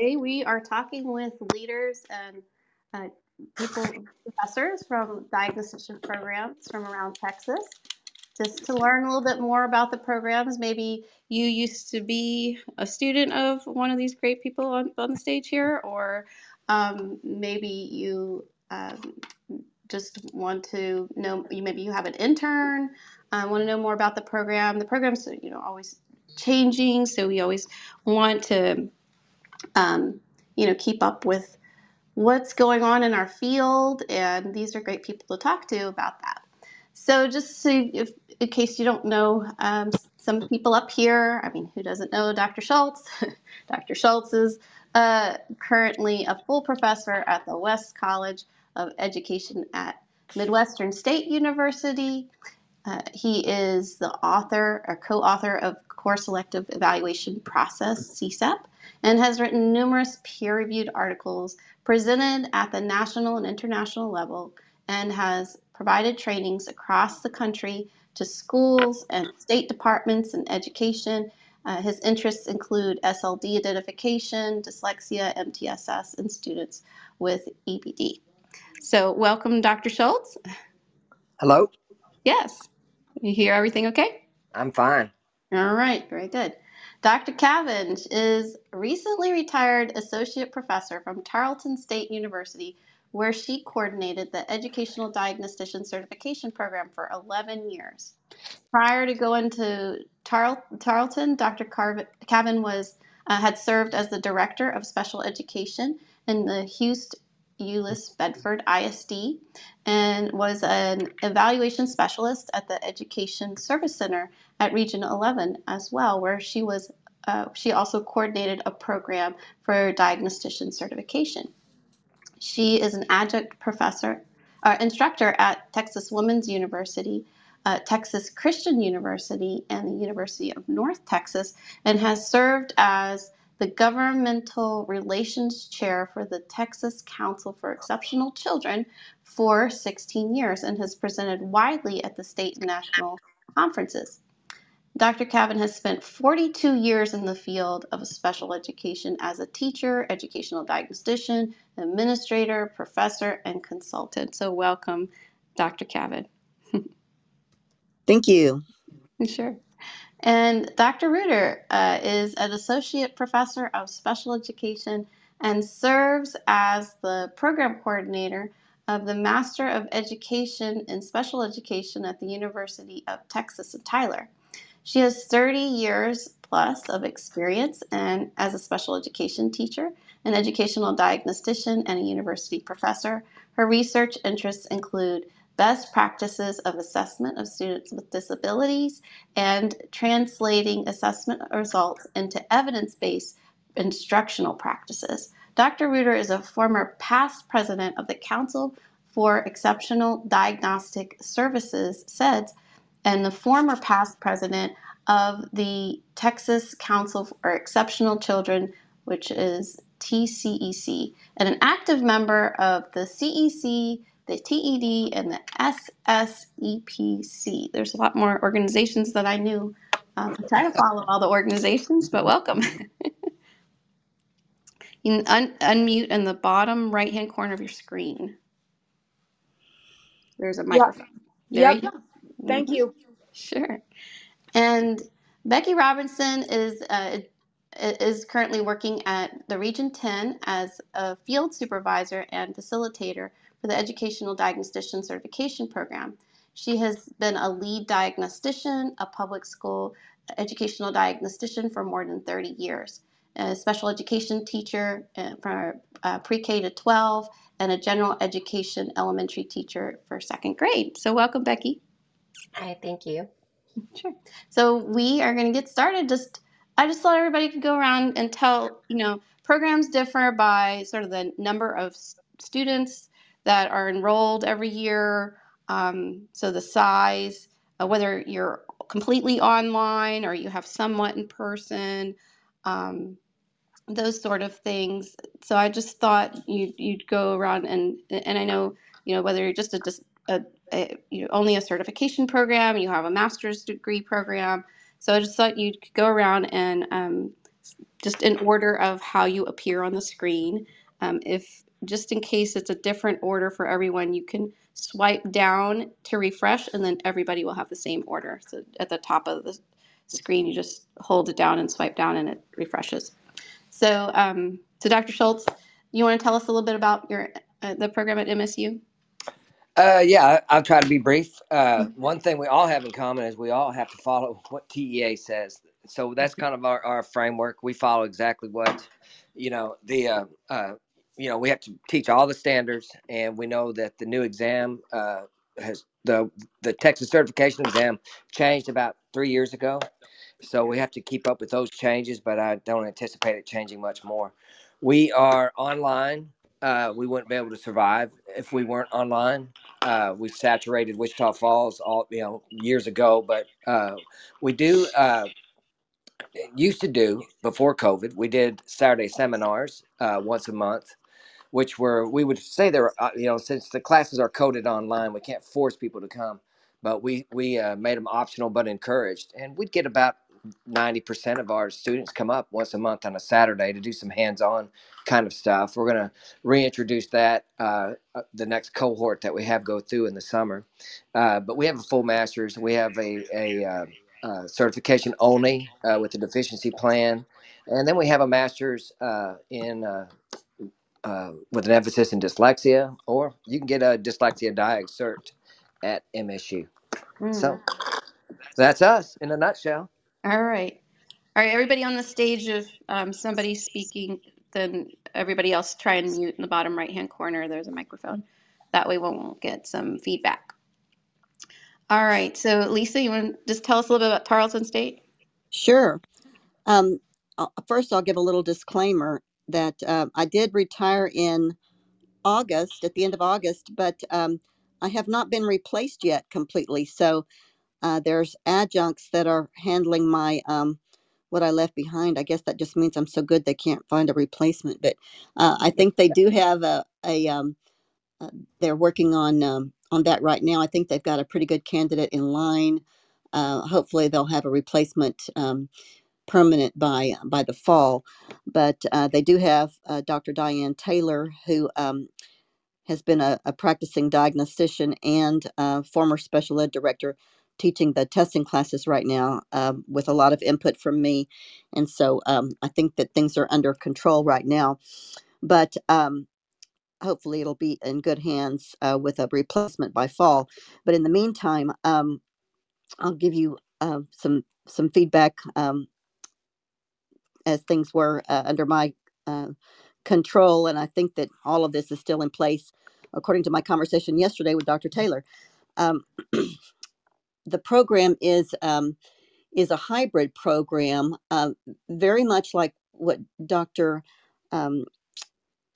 Today we are talking with leaders and uh, people, professors from diagnostician programs from around Texas, just to learn a little bit more about the programs. Maybe you used to be a student of one of these great people on, on the stage here, or um, maybe you um, just want to know, maybe you have an intern, uh, want to know more about the program. The program's, you know, always changing, so we always want to, um, you know, keep up with what's going on in our field, and these are great people to talk to about that. So, just so if, in case you don't know, um, some people up here, I mean, who doesn't know Dr. Schultz? Dr. Schultz is uh, currently a full professor at the West College of Education at Midwestern State University. Uh, he is the author or co author of Core Selective Evaluation Process, CSEP, and has written numerous peer reviewed articles presented at the national and international level and has provided trainings across the country to schools and state departments in education. Uh, his interests include SLD identification, dyslexia, MTSS, and students with EBD. So, welcome, Dr. Schultz. Hello, Yes. You hear everything okay? I'm fine. All right, very good. Dr. Cavendish is a recently retired associate professor from Tarleton State University, where she coordinated the Educational Diagnostician Certification Program for 11 years. Prior to going to Tarl- Tarleton, Dr. Carv- Cavin was uh, had served as the director of special education in the Hurst Euless Bedford ISD and was an evaluation specialist at the Education Service Center at Region 11 as well, where she was uh, she also coordinated a program for diagnostician certification. She is an adjunct professor, uh, instructor at Texas Women's University, uh, Texas Christian University, and the University of North Texas, and has served as the Governmental Relations Chair for the Texas Council for Exceptional Children for 16 years and has presented widely at the state and national conferences. Dr. Cavin has spent 42 years in the field of special education as a teacher, educational diagnostician, administrator, professor, and consultant. So, welcome, Dr. Cavin. Thank you. Sure. And Dr. Rueter uh, is an associate professor of special education and serves as the program coordinator of the Master of Education in Special Education at the University of Texas at Tyler. She has 30 years plus of experience and as a special education teacher, an educational diagnostician, and a university professor. Her research interests include best practices of assessment of students with disabilities and translating assessment results into evidence based instructional practices. Dr. Rueter is a former past president of the Council for Exceptional Diagnostic Services, CEDS, and the former past president of the Texas Council for Exceptional Children, which is TCEC, and an active member of the CEC, the TED, and the SSEPC. There's a lot more organizations that I knew. Um, I try to follow all the organizations, but welcome. you can un- unmute in the bottom right hand corner of your screen. There's a Yep. microphone. There Yep. you go. Thank Mhm. you. Sure. And Becki Robertson is uh, is currently working at the Region 10 as a field supervisor and facilitator for the Educational Diagnostician Certification Program. She has been a lead diagnostician, a public school educational diagnostician for more than 30 years, a special education teacher uh, for uh, pre K to 12, and a general education elementary teacher for second grade. So, welcome, Becki. Hi, thank you. Sure. So we are going to get started. Just I just thought everybody could go around and tell, you know, programs differ by sort of the number of s- students that are enrolled every year. Um, so the size, uh, whether you're completely online or you have somewhat in person, um, those sort of things. So I just thought you'd you'd go around and and I know you know whether you're just a, dis- a, a you know only a certification program, you have a master's degree program. So I just thought you'd go around and um, just in order of how you appear on the screen. Um, if just in case it's a different order for everyone, you can swipe down to refresh, and then everybody will have the same order. So at the top of the screen, you just hold it down and swipe down, and it refreshes. So, um, so Dr. Schultz, you want to tell us a little bit about your uh, the program at MSU? Uh, yeah, I'll try to be brief. Uh, one thing we all have in common is we all have to follow what TEA says. So that's kind of our, our framework. We follow exactly what, you know, the, uh, uh, you know, we have to teach all the standards, and we know that the new exam uh, has the the Texas certification exam changed about three years ago. So we have to keep up with those changes, but I don't anticipate it changing much more. We are online. Uh, we wouldn't be able to survive if we weren't online. Uh, we saturated Wichita Falls all you know years ago, but uh, we do uh, used to do before COVID. We did Saturday seminars uh, once a month, which were we would say they're uh, you know since the classes are coded online, we can't force people to come, but we we made them optional but encouraged, and we'd get about ninety percent of our students come up once a month on a Saturday to do some hands-on kind of stuff. We're gonna reintroduce that uh, uh, the next cohort that we have go through in the summer, uh, but we have a full masters. We have a a uh, uh, certification only uh, with the deficiency plan, and then we have a master's uh, in uh, uh, with an emphasis in dyslexia, or you can get a dyslexia diag cert at MSU. So Mm. that's us in a nutshell. All right. All right, everybody on the stage, if um, somebody's speaking, then everybody else try and mute in the bottom right-hand corner. There's a microphone. That way we won't get some feedback. All right, so Lisa, you want to just tell us a little bit about Tarleton State? Sure. Um, uh, first, I'll give a little disclaimer that uh, I did retire in August, at the end of August, but um, I have not been replaced yet completely. So uh, there's adjuncts that are handling my um, what I left behind. I guess that just means I'm so good they can't find a replacement. But uh, I think they do have a, a um, uh, they're working on um, on that right now. I think they've got a pretty good candidate in line. Uh, hopefully, they'll have a replacement um, permanent by by the fall. But uh, they do have uh, Dr. Diane Taylor, who um, has been a, a practicing diagnostician and uh, former special ed director, teaching the testing classes right now um, with a lot of input from me. And so um, I think that things are under control right now. But um, hopefully it'll be in good hands uh, with a replacement by fall. But in the meantime, um, I'll give you uh, some some feedback um, as things were uh, under my uh, control, and I think that all of this is still in place, according to my conversation yesterday with Dr. Taylor. Um, the program is um, is a hybrid program, uh, very much like what Dr. Um,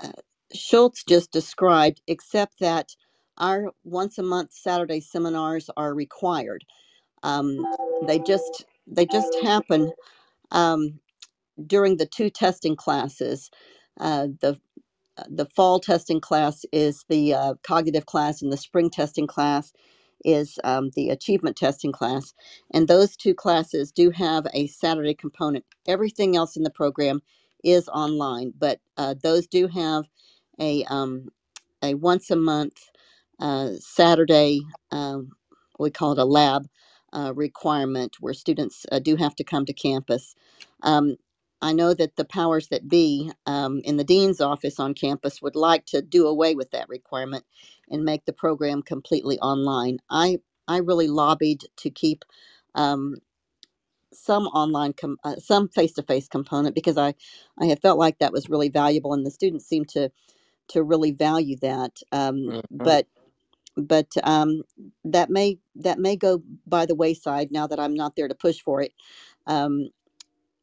uh, Schultz just described, except that our once a month Saturday seminars are required. Um, they just they just happen um, during the two testing classes. Uh, the uh, the fall testing class is the uh, cognitive class, and the spring testing class is um, the achievement testing class. And those two classes do have a Saturday component. Everything else in the program is online, but uh, those do have a um, a once a month uh, Saturday. Um, we call it a lab uh, requirement where students uh, do have to come to campus. Um, I know that the powers that be um, in the dean's office on campus would like to do away with that requirement and make the program completely online. I I really lobbied to keep um, some online, com- uh, some face-to-face component because I I have felt like that was really valuable, and the students seem to to really value that. Um, Mhm. but but um, that may that may go by the wayside now that I'm not there to push for it. Um,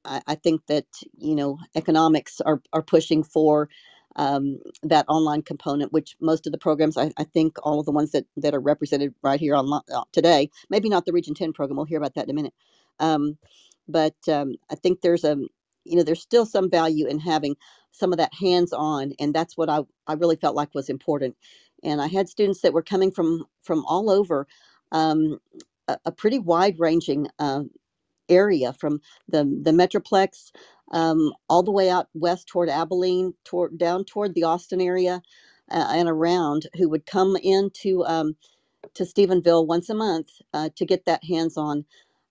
I, think that you know economics are are pushing for um, that online component, which most of the programs, I, I think all of the ones that that are represented right here on uh, today, maybe not the Region Ten program. We'll hear about that in a minute. Um, but um, I think there's a you know there's still some value in having some of that hands on, and that's what I I really felt like was important. And I had students that were coming from from all over. Um, a, a pretty wide ranging uh, area from the the metroplex um, all the way out west toward Abilene, toward down toward the Austin area, uh, and around, who would come into um, to Stephenville once a month uh, to get that hands-on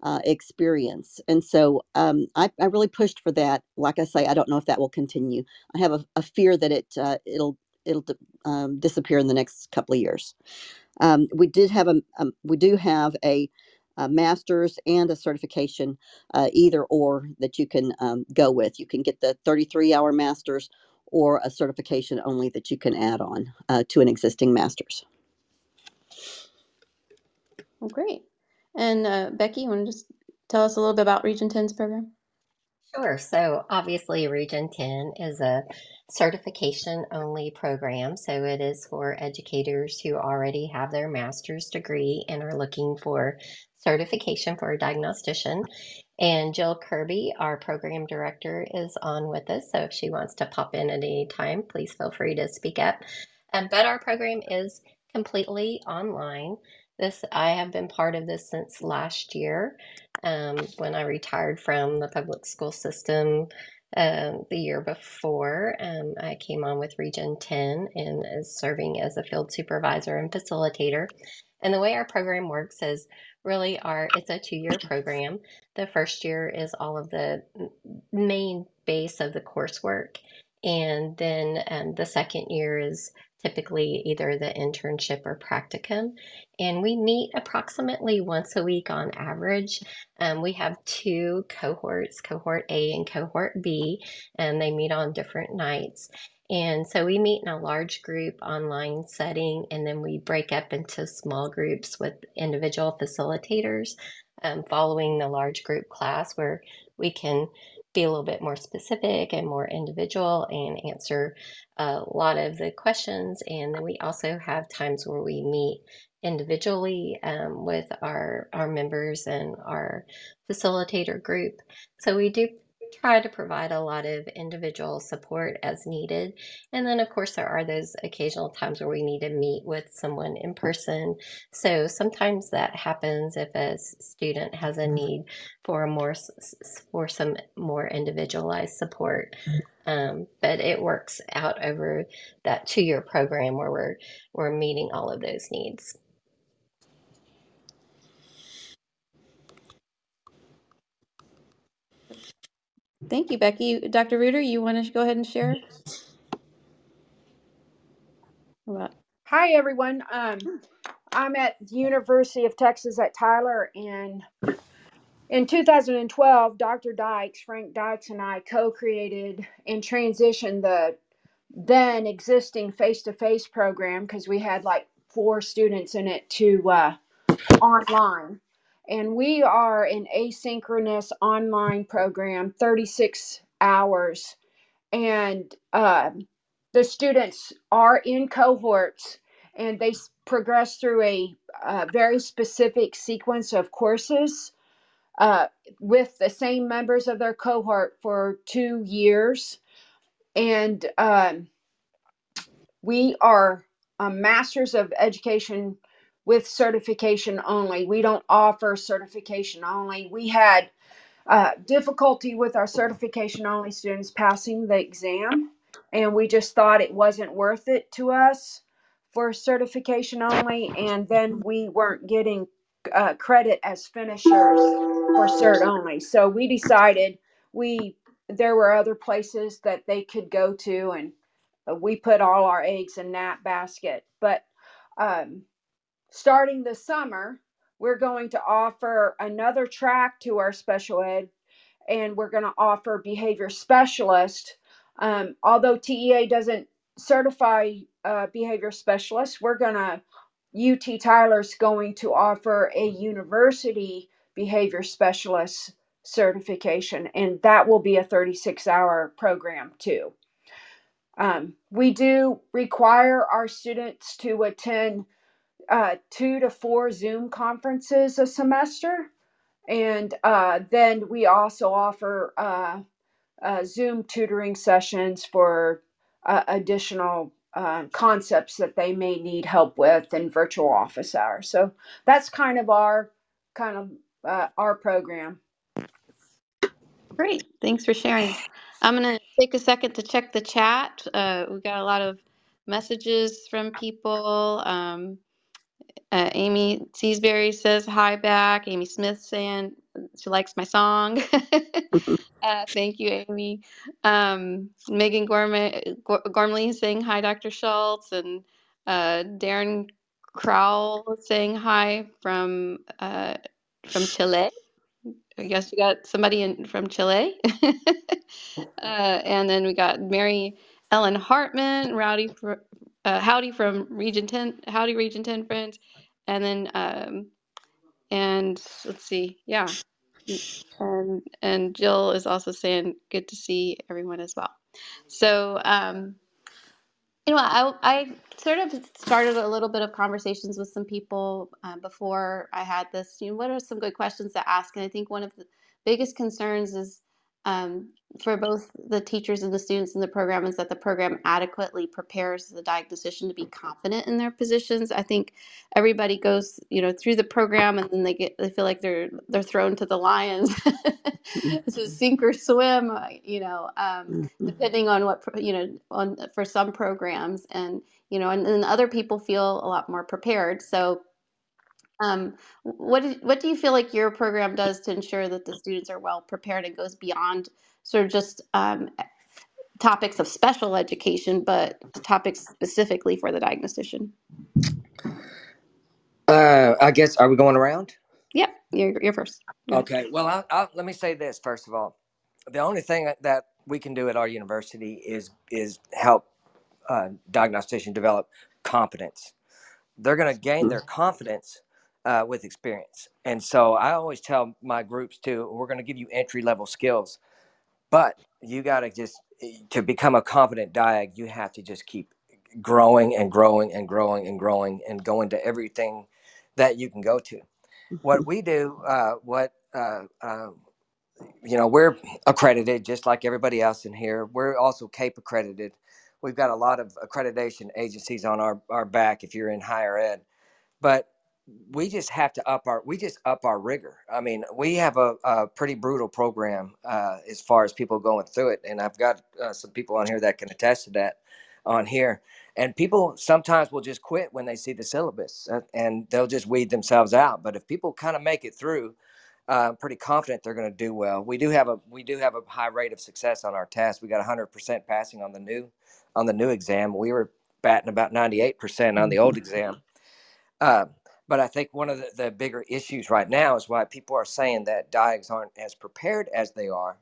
uh, experience. And so um, I, I really pushed for that. Like I say, I don't know if that will continue. I have a, a fear that it uh, it'll it'll um, disappear in the next couple of years. Um, we did have a um, we do have a, a master's and a certification, uh, either or that you can um, go with. You can get the 33 hour master's or a certification only that you can add on uh, to an existing master's. Well, great. And uh, Becki, you want to just tell us a little bit about Region 10's program? Sure. So obviously, Region 10 is a certification only program. So it is for educators who already have their master's degree and are looking for certification for a diagnostician. And Jill Kirby, our program director, is on with us. So if she wants to pop in at any time, please feel free to speak up. Um, but our program is completely online. This I have been part of this since last year um, when I retired from the public school system um, the year before. Um, I came on with Region 10 and is serving as a field supervisor and facilitator. And the way our program works is really are it's a two-year program. The first year is all of the main base of the coursework, and then um, the second year is typically either the internship or practicum. And we meet approximately once a week on average. Um, we have two cohorts, cohort A and cohort B, and they meet on different nights. And so we meet in a large group online setting, and then we break up into small groups with individual facilitators um, following the large group class where we can be a little bit more specific and more individual and answer a lot of the questions. And then we also have times where we meet individually um, with our our members and our facilitator group. So we do try to provide a lot of individual support as needed. And then, of course, there are those occasional times where we need to meet with someone in person. So sometimes that happens if a student has a need for a more for some more individualized support. Um, but it works out over that two-year program where we're we're meeting all of those needs. Thank you, Becki. Dr. Rueter, you want to go ahead and share? Hi, everyone. Um, I'm at the University of Texas at Tyler, and in 2012, Dr. Dykes, Frank Dykes, and I co created and transitioned the then existing face to face program because we had like four students in it to uh, online. And we are an asynchronous online program, 36 hours. And um the students are in cohorts and they s- progress through a uh, very specific sequence of courses uh, with the same members of their cohort for two years. And um, we are uh, masters of education with certification only. We don't offer certification only. We had uh, difficulty with our certification only students passing the exam, and we just thought it wasn't worth it to us for certification only, and then we weren't getting uh, credit as finishers for cert only. So we decided we there were other places that they could go to, and uh, we put all our eggs in that basket. But um, starting this summer, we're going to offer another track to our special ed and we're going to offer behavior specialist. Um, although TEA doesn't certify uh, behavior specialists, we're going to, UT Tyler's going to offer a university behavior specialist certification, and that will be a 36 hour program too. Um, we do require our students to attend uh, two to four Zoom conferences a semester and uh, then we also offer uh, uh, Zoom tutoring sessions for uh, additional uh, concepts that they may need help with in virtual office hours. So that's kind of our kind of uh, our program. Great. Thanks for sharing. I'm going to take a second to check the chat. Uh, we got a lot of messages from people. Um, uh, Amy Seasbury says hi back. Amy Smith saying she likes my song. uh, thank you, Amy. Um, Megan Gormley, Gormley saying hi, Dr. Schultz, and uh, Darren Crowell saying hi from uh, from Chile. I guess we got somebody in from Chile. uh, and then we got Mary Ellen Hartman, Rowdy, uh, Howdy from Region 10, Howdy Region 10 friends. And then, um, and let's see, yeah. And, and Jill is also saying good to see everyone as well. So, um, you know, I, I sort of started a little bit of conversations with some people um, before I had this. You know, what are some good questions to ask? And I think one of the biggest concerns is um, for both the teachers and the students in the program is that the program adequately prepares the diagnostician to be confident in their positions. I think everybody goes, you know, through the program and then they get they feel like they're they're thrown to the lions. this is sink or swim, uh, you know, um, Mhm. depending on what pro- you know on for some programs and you know and then other people feel a lot more prepared. So um, what do, what do you feel like your program does to ensure that the students are well prepared and goes beyond sort of just um, topics of special education, but topics specifically for the diagnostician? Uh, I guess are we going around? Yep, you're, you're first. Yeah. Okay. Well, I, I, let me say this first of all. The only thing that we can do at our university is is help uh, diagnostician develop competence. They're going to gain their confidence uh, with experience, and so I always tell my groups too, we're going to give you entry level skills, but you got to just to become a competent diag, you have to just keep growing and growing and growing and growing and going to everything that you can go to. What we do, uh, what uh, uh, you know, we're accredited just like everybody else in here. We're also CAEP accredited. We've got a lot of accreditation agencies on our, our back if you're in higher ed. But we just have to up our we just up our rigor. I mean, we have a, a pretty brutal program uh, as far as people going through it, and I've got uh, some people on here that can attest to that on here. And people sometimes will just quit when they see the syllabus, uh, and they'll just weed themselves out. But if people kind of make it through, uh, I'm pretty confident they're going to do well. We do have a we do have a high rate of success on our test. We got 100% passing on the new on the new exam. We were batting about 98% on the old exam. But I think one of the, the bigger issues right now is why people are saying that diags aren't as prepared as they are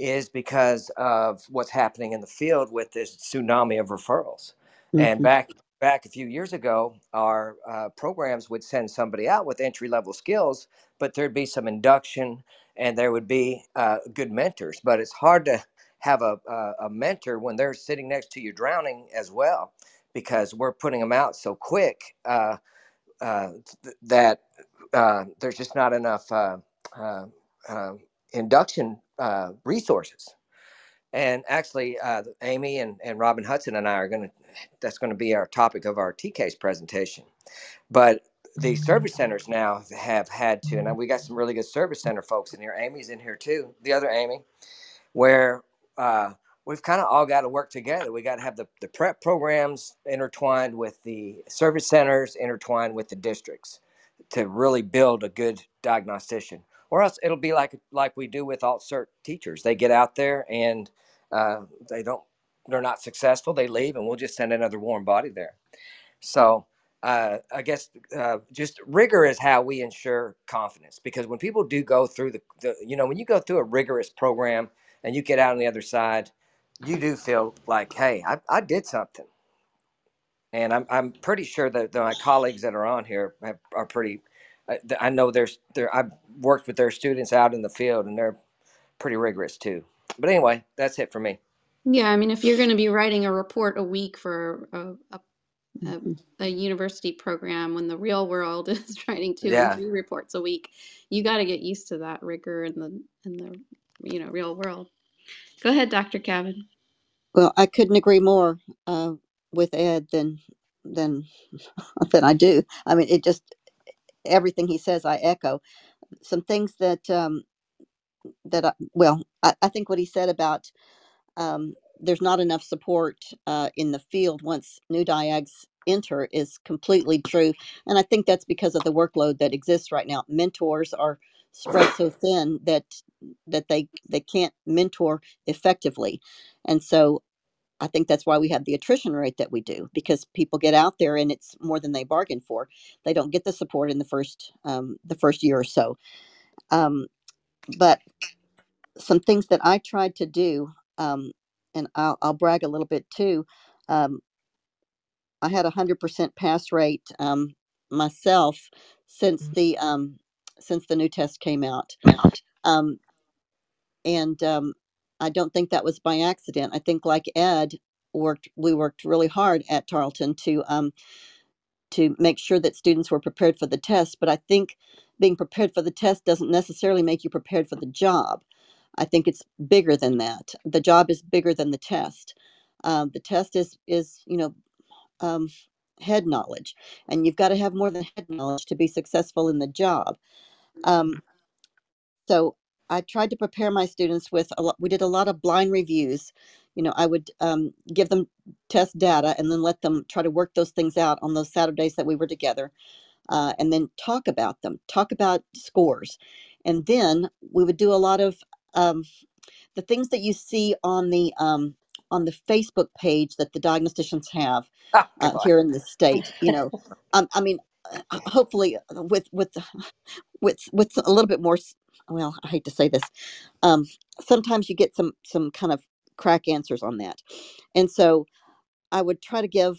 is because of what's happening in the field with this tsunami of referrals. And Mhm. back back a few years ago, our uh, programs would send somebody out with entry level skills, but there'd be some induction and there would be uh, good mentors. But it's hard to have a, a, a mentor when they're sitting next to you drowning as well, because we're putting them out so quick uh, uh, th- that uh, there's just not enough uh, uh, induction uh, resources. And actually, uh, Amy and, and Robin Hudson and I are going to, that's going to be our topic of our TCASE presentation. But the service centers now have had to, and we got some really good service center folks in here. Amy's in here too, the other Amy, where uh, we've kind of all got to work together. We got to have the, the prep programs intertwined with the service centers, intertwined with the districts to really build a good diagnostician. Or else it'll be like like we do with alt cert teachers. They get out there and uh, they don't they're not successful. They leave, and we'll just send another warm body there. So uh, I guess uh, just rigor is how we ensure confidence because when people do go through the, the you know when you go through a rigorous program and you get out on the other side, you do feel like hey I, I did something. And I'm, I'm pretty sure that my colleagues that are on here have, are pretty. uh, th- I know there's there. I've worked with their students out in the field, and they're pretty rigorous too. But anyway, that's it for me. Yeah, I mean, if you're going to be writing a report a week for a, a, a, Mhm. a university program when the real world is writing two and Yeah. three reports a week, you got to get used to that rigor in the in the you know real world. Go ahead, Dr. Cavin. Well, I couldn't agree more uh, with Ed than than than I do. I mean, it just everything he says, I echo. Some things that um, that I, well, I, I think what he said about um, there's not enough support uh, in the field once new diags enter is completely true, and I think that's because of the workload that exists right now. Mentors are spread so thin that that they they can't mentor effectively, and so I think that's why we have the attrition rate that we do because people get out there and it's more than they bargained for. They don't get the support in the first um, the first year or so. Um, but some things that I tried to do, um, and I'll, I'll brag a little bit too. Um, I had a hundred percent pass rate um, myself since the um, since the new test came out, um, and um, I don't think that was by accident. I think, like Ed, worked we worked really hard at Tarleton to um, to make sure that students were prepared for the test. But I think being prepared for the test doesn't necessarily make you prepared for the job. I think it's bigger than that. The job is bigger than the test. Um, the test is is you know um, head knowledge, and you've got to have more than head knowledge to be successful in the job. Um, so I tried to prepare my students with a lot. We did a lot of blind reviews. You know, I would um, give them test data and then let them try to work those things out on those Saturdays that we were together, uh, and then talk about them, talk about scores, and then we would do a lot of um, the things that you see on the um, on the Facebook page that the diagnosticians have Oh, uh, God. here in the state. You know, um, I mean, hopefully uh, with with with with a little bit more. Well, I hate to say this. Um, sometimes you get some some kind of crack answers on that, and so I would try to give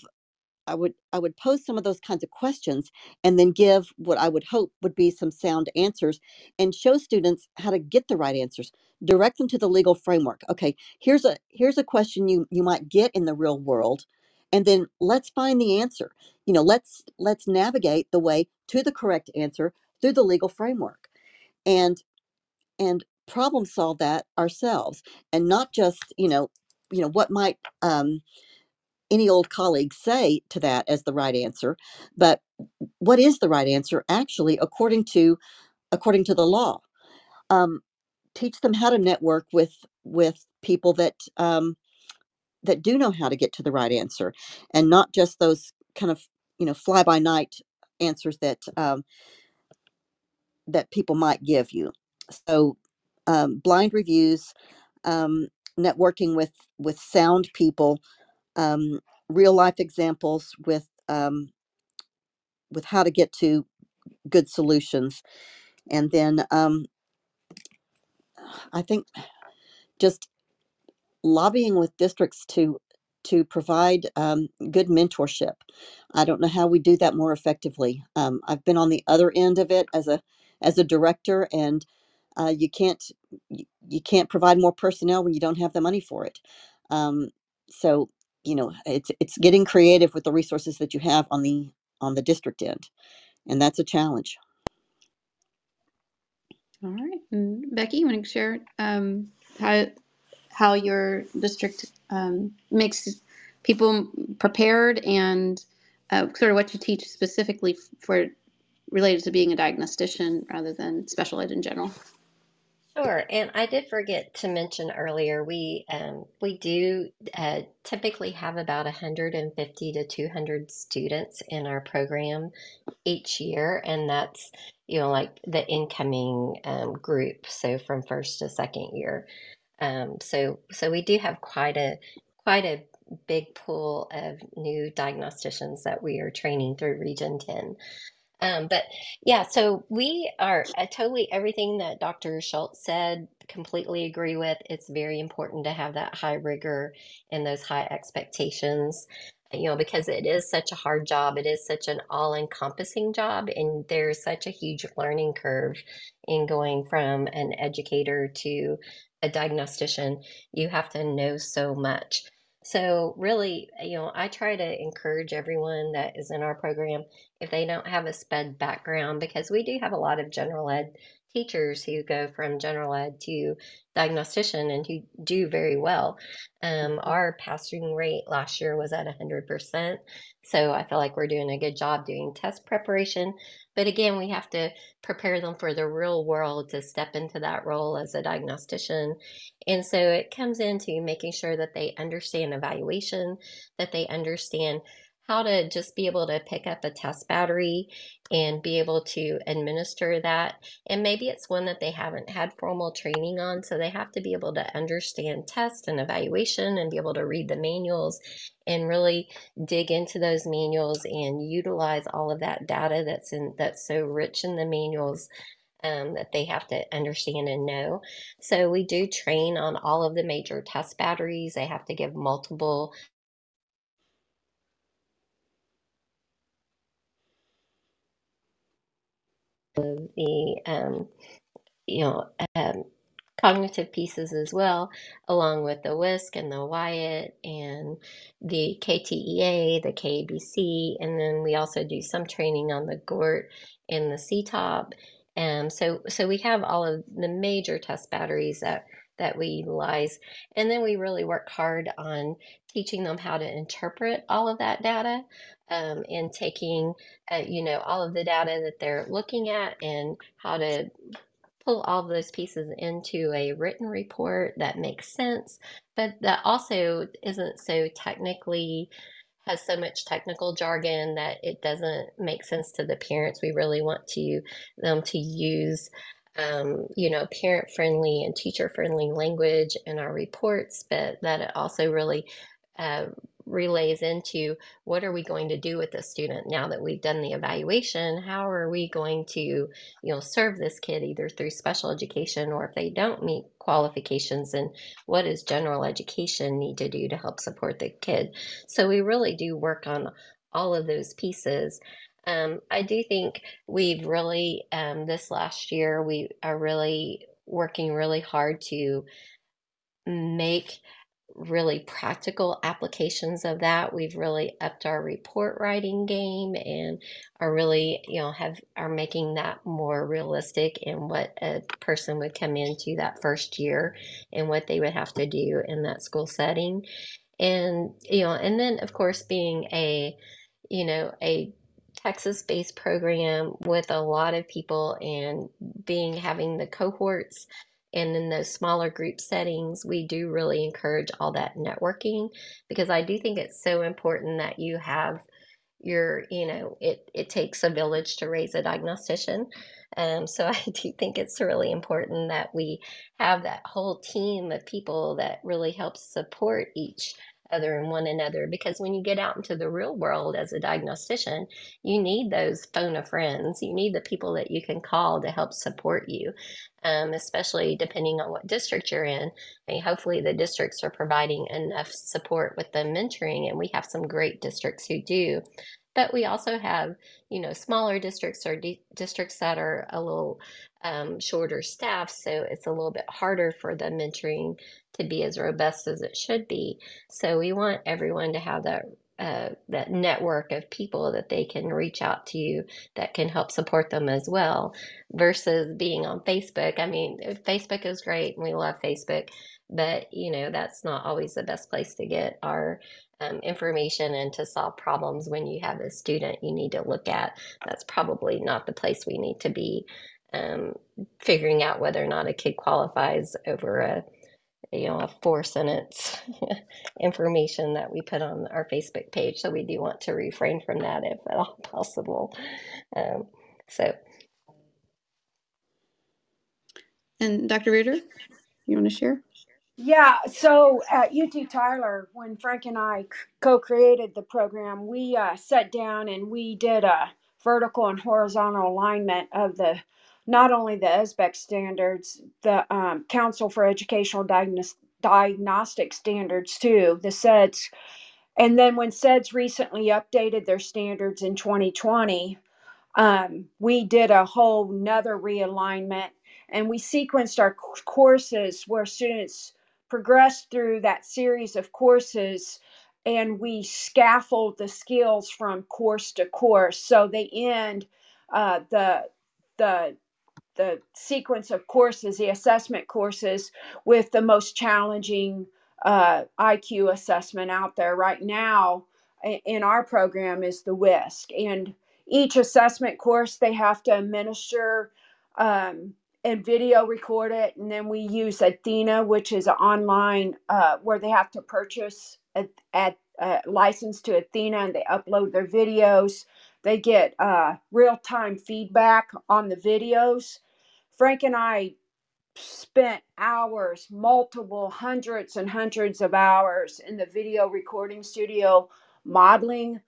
I would I would pose some of those kinds of questions and then give what I would hope would be some sound answers and show students how to get the right answers. Direct them to the legal framework. Okay, here's a here's a question you you might get in the real world and then let's find the answer. You know, let's let's navigate the way to the correct answer through the legal framework. And and problem solve that ourselves and not just, you know, you know what might um any old colleague say to that as the right answer but what is the right answer actually according to according to the law um, teach them how to network with with people that um, that do know how to get to the right answer and not just those kind of you know fly by night answers that um, that people might give you so um, blind reviews um, networking with with sound people um, real life examples with um, with how to get to good solutions. And then um, I think just lobbying with districts to to provide um, good mentorship. I don't know how we do that more effectively. Um, I've been on the other end of it as a as a director, and uh, you can't you, can't provide more personnel when you don't have the money for it. Um, so you know it's it's getting creative with the resources that you have on the on the district end, and that's a challenge. All right. And Becki, you want to share um, how how your district um, makes people prepared and uh, sort of what you teach specifically for related to being a diagnostician rather than special ed in general? Sure, and I did forget to mention earlier, we um, we do uh, typically have about 150 to 200 students in our program each year, and that's you know like the incoming um, group, so from first to second year. Um, so so we do have quite a quite a big pool of new diagnosticians that we are training through Region 10. Um, but yeah, so we are uh, totally everything that Dr. Schultz said, completely agree with. It's very important to have that high rigor and those high expectations, you know, because it is such a hard job. It is such an all encompassing job, and there's such a huge learning curve in going from an educator to a diagnostician. You have to know so much. So, really, you know, I try to encourage everyone that is in our program if they don't have a sped background because we do have a lot of general ed teachers who go from general ed to diagnostician and who do very well. Um, our passing rate last year was at 100%. So I feel like we're doing a good job doing test preparation. But again, we have to prepare them for the real world to step into that role as a diagnostician. And so it comes into making sure that they understand evaluation, that they understand how to just be able to pick up a test battery and be able to administer that. And maybe it's one that they haven't had formal training on, so they have to be able to understand test and evaluation and be able to read the manuals and really dig into those manuals and utilize all of that data that's in that's so rich in the manuals um, that they have to understand and know. So we do train on all of the major test batteries. They have to give multiple the um, you know um, cognitive pieces as well, along with the WISC and the WIAT and the KTEA, the KBC, and then we also do some training on the GORT and the CTOPP. Um, so so we have all of the major test batteries that that we utilize, and then we really work hard on teaching them how to interpret all of that data um, and taking, uh, you know, all of the data that they're looking at and how to pull all of those pieces into a written report that makes sense, but that also isn't so technically has so much technical jargon that it doesn't make sense to the parents. We really want to them to use um, you know, parent friendly and teacher friendly language in our reports, but that it also really uh, relays into what are we going to do with the student now that we've done the evaluation? How are we going to you know serve this kid either through special education or if they don't meet qualifications and what does general education need to do to help support the kid? So we really do work on all of those pieces. Um, i do think we've really um, this last year we are really working really hard to make really practical applications of that. We've really upped our report writing game and are really, you know, have are making that more realistic in what a person would come into that first year and what they would have to do in that school setting. And, you know, and then of course being a, you know, a Texas based program with a lot of people and being having the cohorts and in those smaller group settings, we do really encourage all that networking because I do think it's so important that you have your, you know, it, it takes a village to raise a diagnostician. Um, so I do think it's really important that we have that whole team of people that really helps support each other and one another because when you get out into the real world as a diagnostician you need those phone of friends. You need the people that you can call to help support you um, especially depending on what district you're in. I mean, hopefully the districts are providing enough support with the mentoring and we have some great districts who do but we also have you know smaller districts or di- districts that are a little um, shorter staff so it's a little bit harder for the mentoring to be as robust as it should be. So we want everyone to have that uh, that network of people that they can reach out to that can help support them as well versus being on Facebook. I mean, Facebook is great and we love Facebook, but you know, that's not always the best place to get our um, information and to solve problems when you have a student you need to look at. That's probably not the place we need to be um, figuring out whether or not a kid qualifies over a you know, a four sentence information that we put on our Facebook page. So we do want to refrain from that if at all possible. Um, so. And Dr. Reeder, you want to share? Yeah, so at UT Tyler, when Frank and I co created the program, we uh, sat down and we did a vertical and horizontal alignment of the not only the ESBEC standards, the um, Council for Educational Diagnos- Diagnostic Standards, too, the CEDS. And then when CEDS recently updated their standards in 2020, um, we did a whole nother realignment and we sequenced our courses where students progressed through that series of courses and we scaffold the skills from course to course so they end uh, the the the sequence of courses, the assessment courses with the most challenging uh, IQ assessment out there right now in our program is the WISC. And each assessment course they have to administer um, and video record it. And then we use Athena, which is online uh, where they have to purchase a, a, a license to Athena and they upload their videos. They get uh, real time feedback on the videos. Frank and I spent hours, multiple hundreds and hundreds of hours in the video recording studio modeling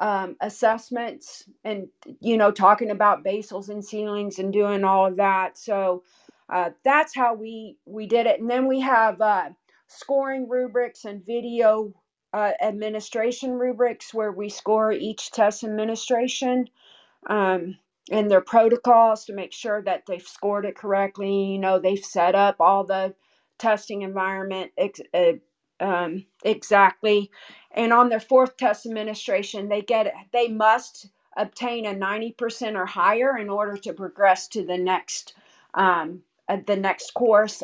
um, assessments and, you know, talking about basals and ceilings and doing all of that. So uh, that's how we, we did it. And then we have uh, scoring rubrics and video uh, administration rubrics where we score each test administration um, and their protocols to make sure that they've scored it correctly. You know, they've set up all the testing environment ex- uh, um, exactly. And on their fourth test administration, they get they must obtain a ninety percent or higher in order to progress to the next um, uh, the next course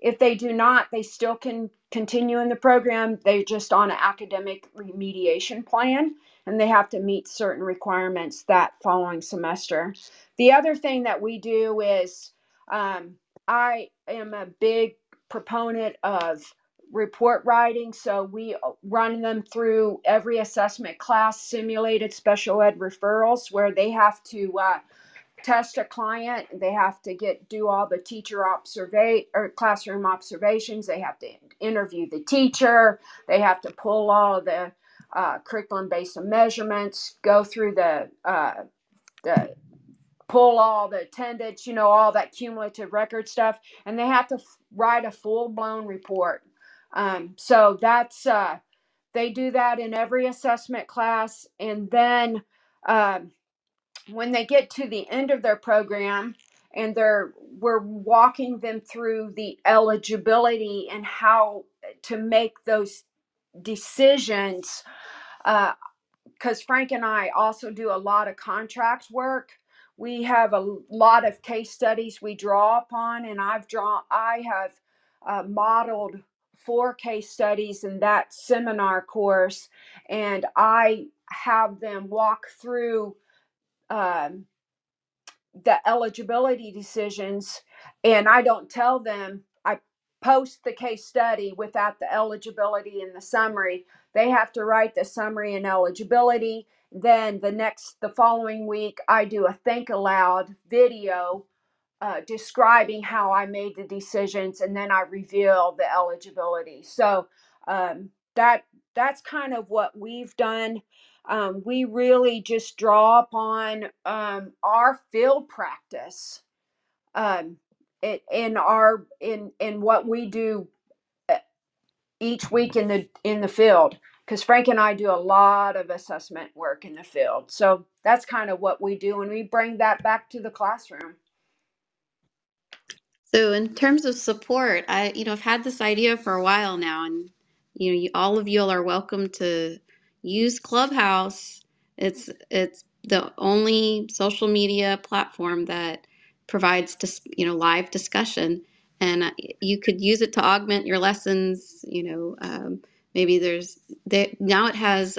if they do not, they still can continue in the program. They're just on an academic remediation plan and they have to meet certain requirements that following semester. The other thing that we do is um, I am a big proponent of report writing. So we uh, run them through every assessment class, simulated special ed referrals, where they have to. Uh, test a client they have to get do all the teacher observate or classroom observations they have to interview the teacher they have to pull all the uh, curriculum based measurements go through the uh, the pull all the attendance you know all that cumulative record stuff and they have to f- write a full blown report um, so that's uh, they do that in every assessment class. And then um, when they get to the end of their program and they're we're walking them through the eligibility and how to make those decisions because frank and i also do a lot of contract work. We have a lot of case studies we draw upon and i've drawn i have uh, modeled four case studies in that seminar course and i have them walk through um, the eligibility decisions and I don't tell them I post the case study without the eligibility and the summary. They have to write the summary and eligibility. Then the next the following week I do a think aloud video uh, describing how I made the decisions, and then I reveal the eligibility. So um, that that's kind of what we've done. Um, we really just draw upon um, our field practice um, in our in in what we do uh, each week in the in the field. Because Frank and I do a lot of assessment work in the field, so that's kind of what we do, and we bring that back to the classroom. So in terms of support, I you know I've had this idea for a while now, and you know you, all of you all are welcome to use Clubhouse. It's it's the only social media platform that provides dis, you know live discussion, and uh, you could use it to augment your lessons. You know um, maybe there's there now it has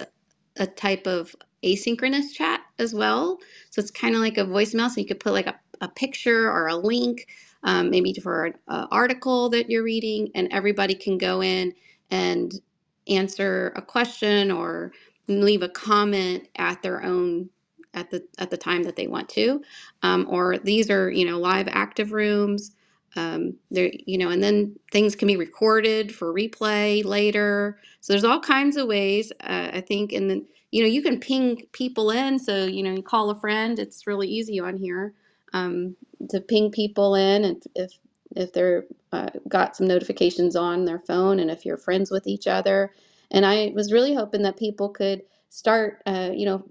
a type of asynchronous chat as well. So it's kind of like a voicemail. So you could put like a, a picture or a link, um, maybe for an uh, article that you're reading, and everybody can go in and answer a question or leave a comment at their own at the at the time that they want to. Um, or these are you know live active rooms. Um, there you know, and then things can be recorded for replay later. So there's all kinds of ways. Uh, I think, and then you know you can ping people in so you know you call a friend it's really easy on here um, to ping people in and if if they're uh, got some notifications on their phone and if you're friends with each other. And i was really hoping that people could start uh, you know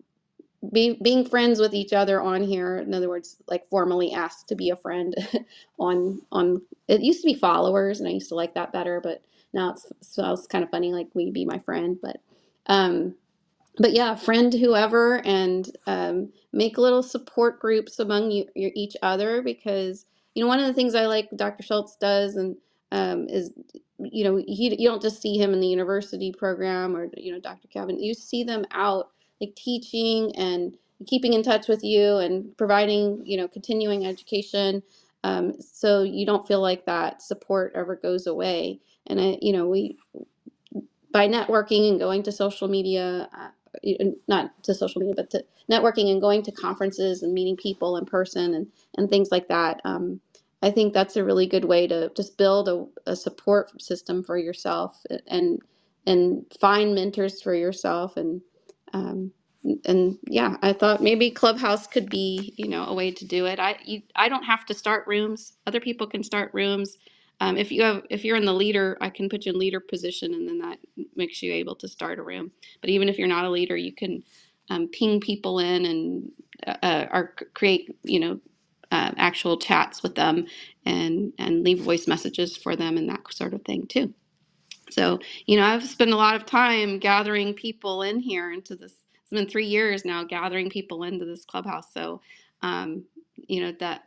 be, being friends with each other on here. In other words like formally asked to be a friend on on it used to be followers and i used to like that better but now it's so it's kind of funny like we be my friend but um but yeah, friend whoever and um, make little support groups among you, your, each other because you know one of the things I like Dr. Schultz does and um, is you know he you don't just see him in the university program or you know Dr. Cavin you see them out like teaching and keeping in touch with you and providing you know continuing education um, so you don't feel like that support ever goes away and I you know we by networking and going to social media, uh, not to social media, but to networking and going to conferences and meeting people in person and, and things like that. Um, I think that's a really good way to just build a, a support system for yourself and and find mentors for yourself and um, and yeah, I thought maybe Clubhouse could be you know a way to do it. I you, I don't have to start rooms. Other people can start rooms um, if you have, if you're in the leader, I can put you in leader position, and then that makes you able to start a room. But even if you're not a leader, you can um, ping people in and uh, uh, or create, you know, uh, actual chats with them and and leave voice messages for them and that sort of thing too. So, you know, I've spent a lot of time gathering people in here into this. It's been three years now gathering people into this clubhouse. So, um, you know, that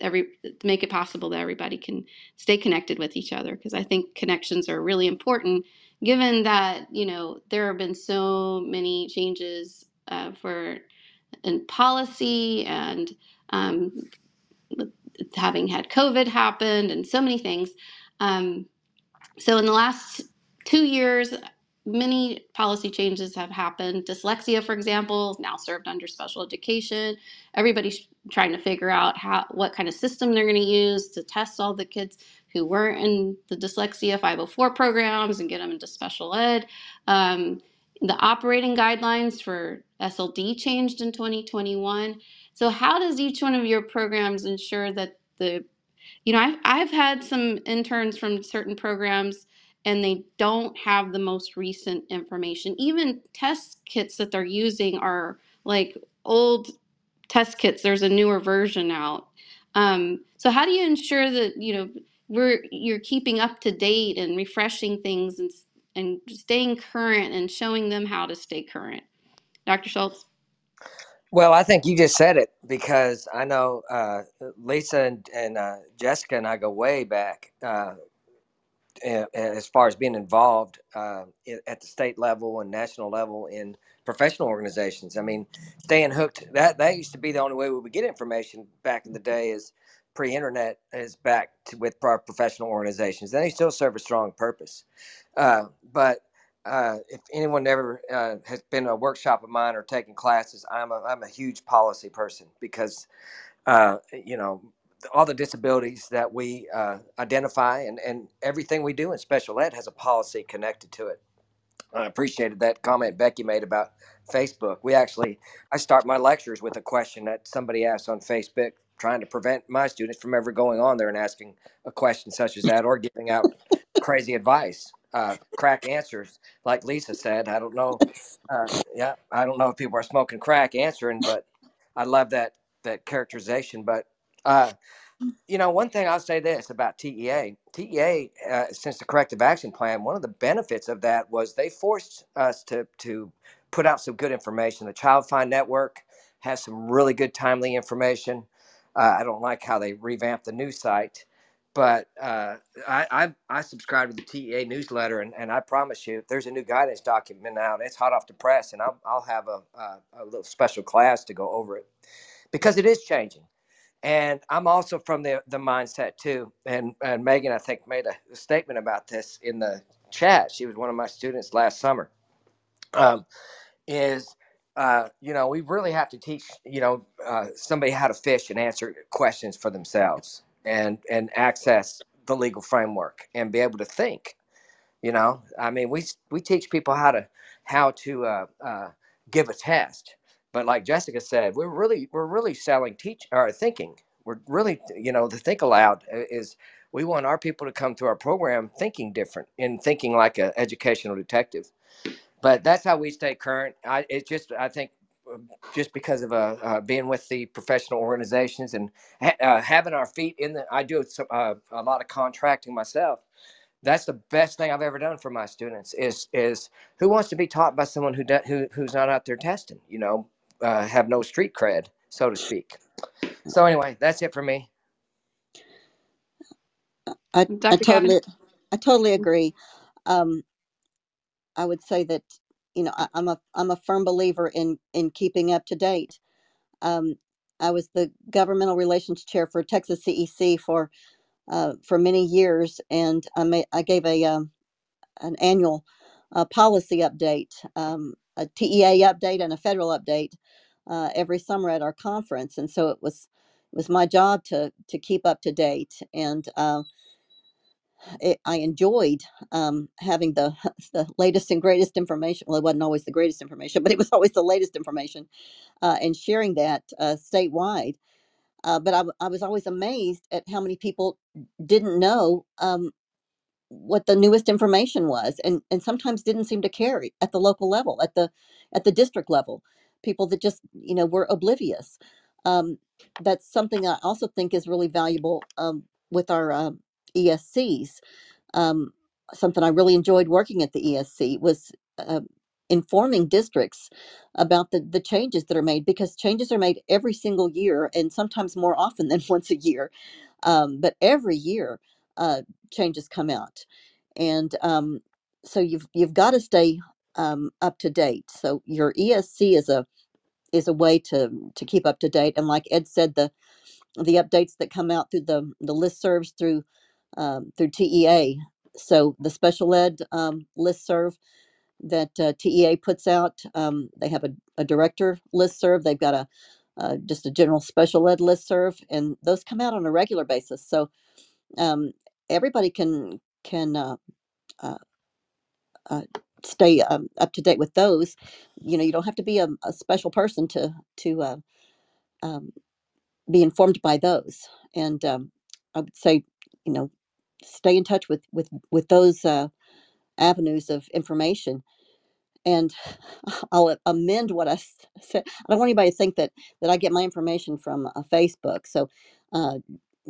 every make it possible that everybody can stay connected with each other because I think connections are really important given that, you know, there have been so many changes uh, for in policy and um, having had COVID happened and so many things. Um, so in the last two years, many policy changes have happened. Dyslexia, for example, now served under special education. Everybody's trying to figure out how what kind of system they're going to use to test all the kids who weren't in the dyslexia 504 programs and get them into special ed. Um, the operating guidelines for SLD changed in 2021. So, how does each one of your programs ensure that the you know, I've, I've had some interns from certain programs and they don't have the most recent information. Even test kits that they're using are like old test kits. There's a newer version out. Um, so how do you ensure that, you know, we're you're keeping up to date and refreshing things and and staying current and showing them how to stay current? Dr. Schultz? Well, I think you just said it because I know uh, Lisa and, and uh, Jessica and I go way back uh, as far as being involved uh, at the state level and national level in professional organizations. I mean, staying hooked that that used to be the only way we would get information back in the day is pre-internet is back to, with our professional organizations. They still serve a strong purpose, uh, but uh, if anyone ever uh, has been a workshop of mine or taken classes, I'm a I'm a huge policy person because uh, you know all the disabilities that we uh, identify and and everything we do in special ed has a policy connected to it. I appreciated that comment Becki made about Facebook. We actually I start my lectures with a question that somebody asked on Facebook, trying to prevent my students from ever going on there and asking a question such as that or giving out crazy advice uh, crack answers, like Lisa said. I don't know. Uh, yeah, I don't know if people are smoking crack answering, but I love that that characterization. But uh, you know, one thing I'll say this about TEA: TEA, uh, since the corrective action plan, one of the benefits of that was they forced us to to put out some good information. The Child Find Network has some really good, timely information. Uh, I don't like how they revamped the news site but uh, I, I, I subscribe to the TEA newsletter, and, and I promise you, there's a new guidance document out, it's hot off the press, and I'll, I'll have a, a, a little special class to go over it because it is changing. And I'm also from the, the mindset too. And, and Megan, I think, made a, statement about this in the chat. She was one of my students last summer. Um, is uh, you know, we really have to teach, you know, uh, somebody how to fish and answer questions for themselves and and access the legal framework and be able to think you know i mean we we teach people how to how to uh, uh, give a test but like jessica said we're really we're really selling teach or thinking we're really you know the think aloud is we want our people to come through our program thinking different and thinking like an educational detective but that's how we stay current i it just i think just because of uh, uh, being with the professional organizations and ha- uh, having our feet in the. I do some, uh, a lot of contracting myself, that's the best thing I've ever done for my students. Is is who wants to be taught by someone who de- who who's not out there testing? You know, uh, have no street cred, so to speak. So anyway, that's it for me. I, I Dr. Cavin? totally, I totally agree. Um, I would say that you know I, I'm a I'm a firm believer in in keeping up to date. Um, I was the governmental relations chair for Texas CEC for uh, for many years, and I made I gave a um, an annual uh, policy update, um, a TEA update, and a federal update uh, every summer at our conference, and so it was it was my job to to keep up to date and. Uh, it, I enjoyed um, having the the latest and greatest information. Well, it wasn't always the greatest information, but it was always the latest information, uh, and sharing that uh, statewide. Uh, but I, was always amazed at how many people didn't know um, what the newest information was, and and sometimes didn't seem to care at the local level, at the at the district level. People that just you know were oblivious. Um, that's something I also think is really valuable um, with our um, ESCs um, something I really enjoyed working at the ESC was uh, informing districts about the, the changes that are made because changes are made every single year and sometimes more often than once a year. Um, but every year, uh, changes come out. And um, so you've, you've got to stay um, up to date. So your ESC is a is a way to to keep up to date. And like Ed said, the the updates that come out through the the listservs through um, through TEA. So the special ed um, listserv that uh, TEA puts out, um, they have a, a director listserv. They've got a uh, just a general special ed listserv, and those come out on a regular basis. So um, everybody can can uh, uh, uh, stay um, up to date with those. You know, you don't have to be a, a special person to to uh, um, be informed by those. And um, I would say, you know, stay in touch with with with those uh, avenues of information. And I'll amend what I said. I don't want anybody to think that that I get my information from uh, Facebook. So uh,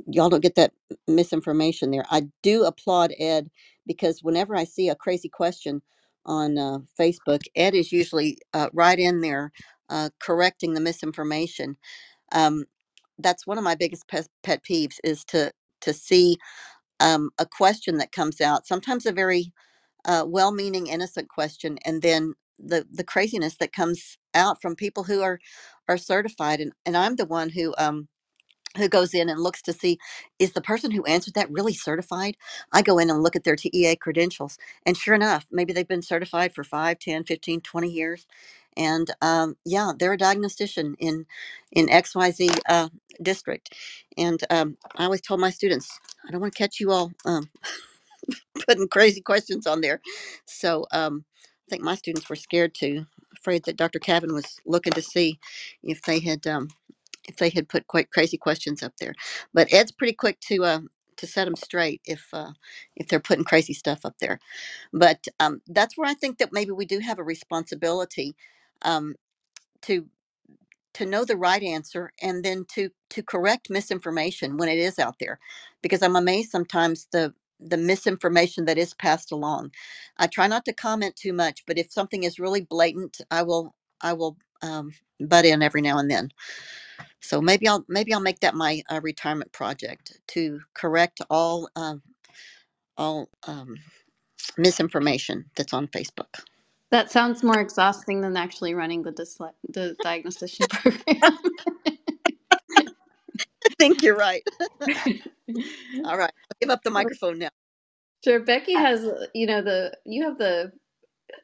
y'all don't get that misinformation there. I do applaud Ed because whenever I see a crazy question on uh, Facebook, Ed is usually uh, right in there uh, correcting the misinformation um, that's one of my biggest pet, pet peeves is to to see um, a question that comes out sometimes a very uh, well-meaning innocent question and then the the craziness that comes out from people who are are certified and and i'm the one who um who goes in and looks to see is the person who answered that really certified? I go in and look at their tea credentials and sure enough maybe they've been certified for 5, 10, 15, 20 years and um, yeah they're a diagnostician in in xyz uh, district and um, i always told my students i don't want to catch you all um, putting crazy questions on there. So um, i think my students were scared to afraid that dr Cavin was looking to see if they had um, if they had put quite crazy questions up there. But Ed's pretty quick to uh, to set them straight if uh, if they're putting crazy stuff up there. But um, that's where I think that maybe we do have a responsibility um, to to know the right answer and then to to correct misinformation when it is out there, because I'm amazed sometimes the the misinformation that is passed along. I try not to comment too much, but if something is really blatant, I will I will um, butt in every now and then. So maybe I'll maybe I'll make that my uh, retirement project to correct all um, all um, misinformation that's on Facebook. That sounds more exhausting than actually running the dysle- the diagnostician program. I think you're right. All right, I'll give up the microphone now. Sure, Becki has uh, you know the you have the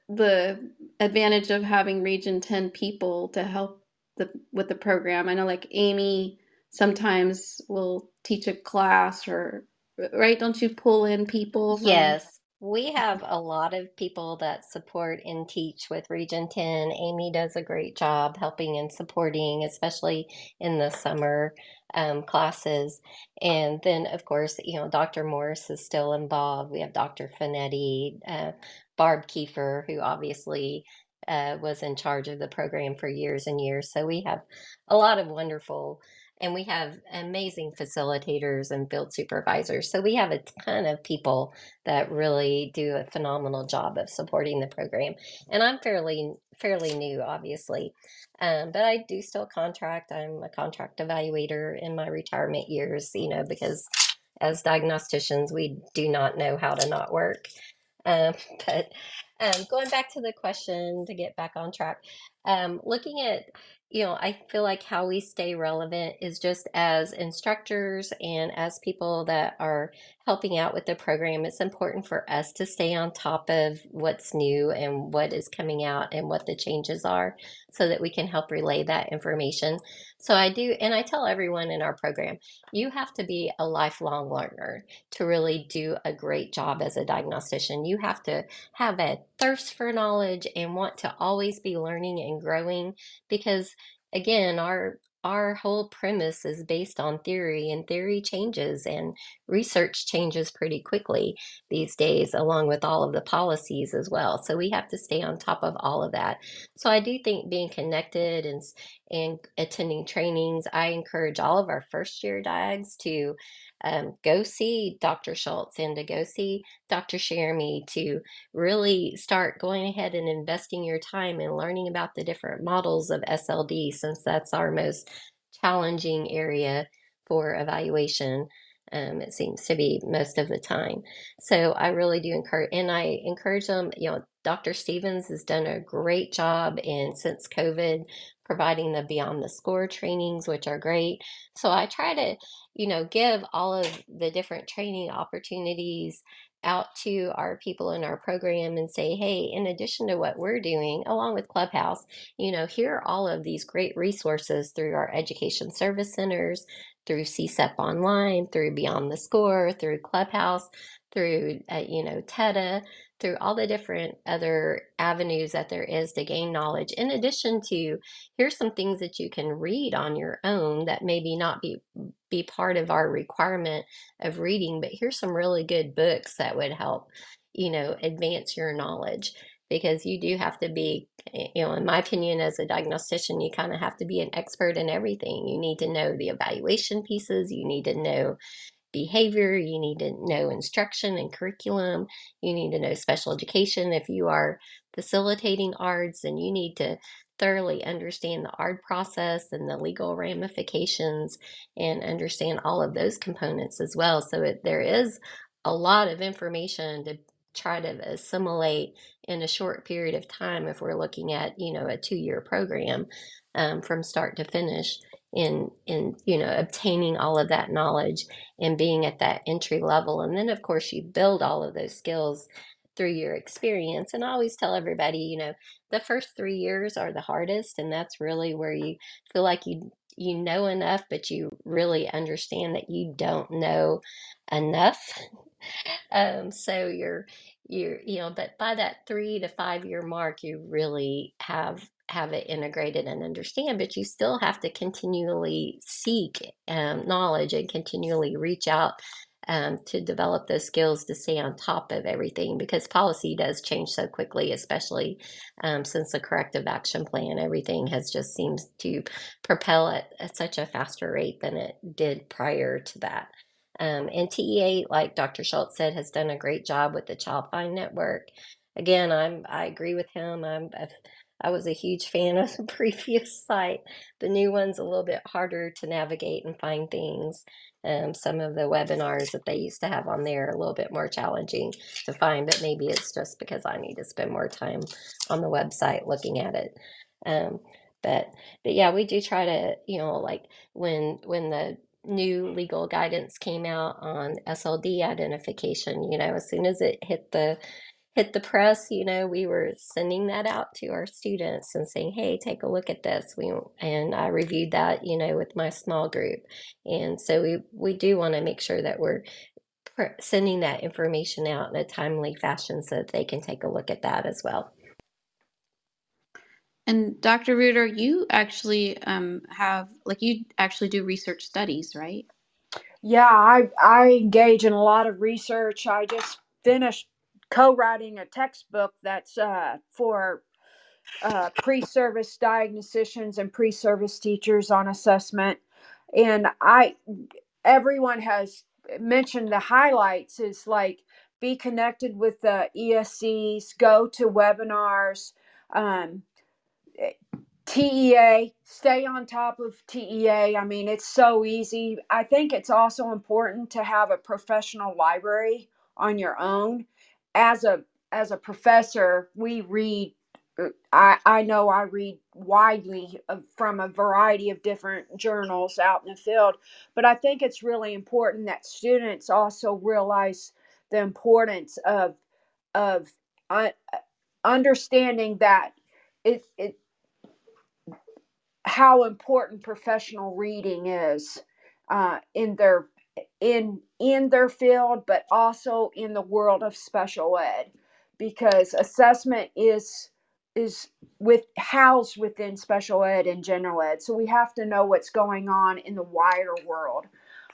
the advantage of having Region Ten people to help the with the program. I know like Amy sometimes will teach a class or right. Don't you pull in people? From, Yes, we have a lot of people that support and teach with Region 10. Amy does a great job helping and supporting, especially in the summer um, classes. And then, of course, you know, Dr. Morris is still involved. We have Dr. Finetti, uh, Barb Kiefer, who obviously uh, was in charge of the program for years and years. So we have a lot of wonderful and we have amazing facilitators and field supervisors. So we have a ton of people that really do a phenomenal job of supporting the program. And I'm fairly fairly new, obviously, um, but I do still contract. I'm a contract evaluator in my retirement years, you know, because as diagnosticians, we do not know how to not work. Um, but um, going back to the question to get back on track, um, looking at you know, I feel like how we stay relevant is just as instructors and as people that are helping out with the program, it's important for us to stay on top of what's new and what is coming out and what the changes are so that we can help relay that information. So I do, and I tell everyone in our program, you have to be a lifelong learner to really do a great job as a diagnostician. You have to have a thirst for knowledge and want to always be learning and growing because again, our our whole premise is based on theory and theory changes and research changes pretty quickly these days along with all of the policies as well so we have to stay on top of all of that. So i do think being connected and and attending trainings i encourage all of our first year diags to um, go see Dr. Schultz and to go see Dr. Sheremy to really start going ahead and investing your time in learning about the different models of SLD, since that's our most challenging area for evaluation. Um, it seems to be most of the time. So I really do encourage, and I encourage them, you know, Dr. Stevens has done a great job in since COVID providing the beyond the score trainings, which are great. So I try to, you know, give all of the different training opportunities out to our people in our program and say, hey, in addition to what we're doing, along with Clubhouse, you know, here are all of these great resources through our education service centers, through CSEP Online, through Beyond the Score, through Clubhouse, through, uh, you know, TEDA, through all the different other avenues that there is to gain knowledge in addition to here's some things that you can read on your own that maybe not be be part of our requirement of reading but here's some really good books that would help you know advance your knowledge because you do have to be you know in my opinion as a diagnostician you kind of have to be an expert in everything. You need to know the evaluation pieces you need to know behavior, you need to know instruction and curriculum, you need to know special education. If you are facilitating ARDS, then you need to thoroughly understand the ARD process and the legal ramifications and understand all of those components as well. So it, there is a lot of information to try to assimilate in a short period of time if we're looking at you know a two year program um, from start to finish in in you know obtaining all of that knowledge and being at that entry level. And then of course you build all of those skills through your experience. And i always tell everybody you know the first three years are the hardest and that's really where you feel like you you know enough but you really understand that you don't know enough. Um so you're you're you know but by that three to five year mark you really have have it integrated and understand, but you still have to continually seek um, knowledge and continually reach out um, to develop those skills to stay on top of everything because policy does change so quickly, especially um, since the corrective action plan. Everything has just seems to propel at, at such a faster rate than it did prior to that. Um, and TEA, like Dr. Schultz said, has done a great job with the Child Find Network. Again, I'm I agree with him. I'm I was a huge fan of the previous site. The new one's a little bit harder to navigate and find things. Um, some of the webinars that they used to have on there are a little bit more challenging to find, but maybe it's just because I need to spend more time on the website looking at it. Um, but but yeah, we do try to you know like when when the new legal guidance came out on SLD identification, you know, as soon as it hit the hit the press, you know, we were sending that out to our students and saying, "Hey, take a look at this." We and I reviewed that, you know, with my small group, and so we we do want to make sure that we're sending that information out in a timely fashion so that they can take a look at that as well. And Dr. Rueter, you actually um, have like you actually do research studies, right? Yeah, I I engage in a lot of research. I just finished co-writing a textbook that's uh, for uh, pre-service diagnosticians and pre-service teachers on assessment and I everyone has mentioned the highlights is like be connected with the ESCs, go to webinars, um, TEA, stay on top of TEA. I mean, it's so easy. I think it's also important to have a professional library on your own. As a as a professor, we read uh, I, I know I read widely from a variety of different journals out in the field, but I think it's really important that students also realize the importance of of uh, understanding that it, it how important professional reading is uh, in their in in their field, but also in the world of special ed, because assessment is is with housed within special ed and general ed. So we have to know what's going on in the wider world.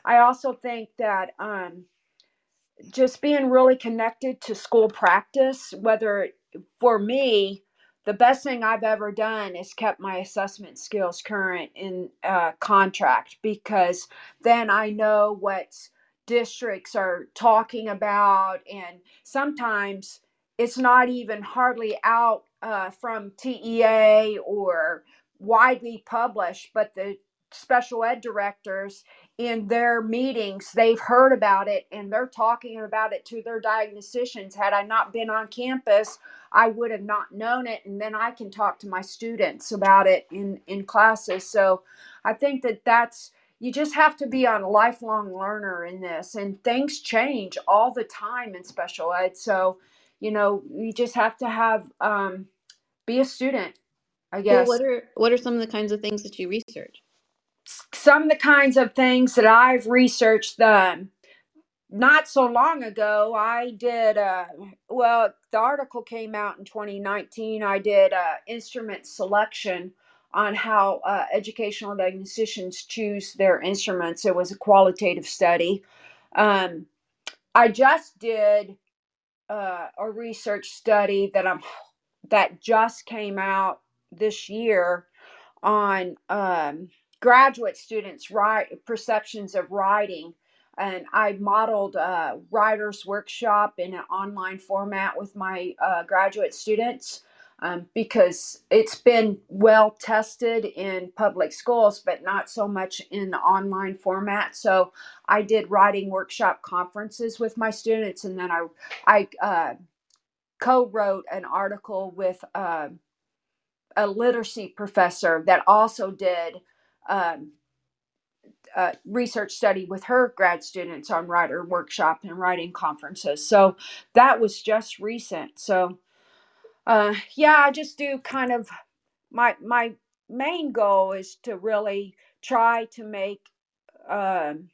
I also think that um, just being really connected to school practice whether for me the best thing i've ever done is kept my assessment skills current in uh, contract because then i know what districts are talking about and sometimes it's not even hardly out uh, from tea or widely published but the special ed directors in their meetings they've heard about it and they're talking about it to their diagnosticians. Had i not been on campus i would have not known it and then i can talk to my students about it in in classes. So i think that that's you just have to be on a lifelong learner in this and things change all the time in special ed. So you know you just have to have um, be a student i Well, guess. what are what are some of the kinds of things that you research? some of the kinds of things that i've researched um, not so long ago i did uh well the article came out in 2019 i did uh instrument selection on how uh, educational diagnosticians choose their instruments. It was a qualitative study. Um i just did uh, a research study that i'm that just came out this year on um, graduate students' perceptions of writing. And I modeled a writer's workshop in an online format with my uh, graduate students um, because it's been well tested in public schools, but not so much in online format. So I did writing workshop conferences with my students, and then I I uh, co-wrote an article with. Uh, a literacy professor that also did um, a research study with her grad students on writer workshop and writing conferences. So that was just recent. So uh, yeah, I just do kind of my my main goal is to really try to make um,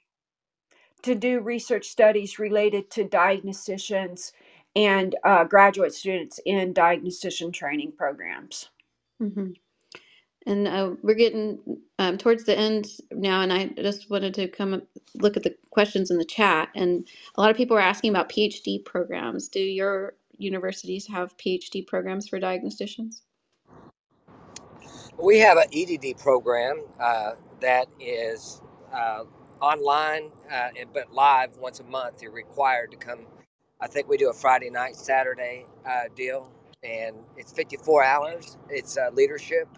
to do research studies related to diagnosticians and uh, graduate students in diagnostician training programs. hmm And uh, we're getting um, towards the end now, and I just wanted to come up, look at the questions in the chat. And a lot of people are asking about PhD programs. Do your universities have PhD programs for diagnosticians? We have an EDD program uh, that is uh, online, uh, but live once a month. You're required to come. I think we do a Friday night, Saturday uh, deal, and it's 54 hours. It's uh, leadership.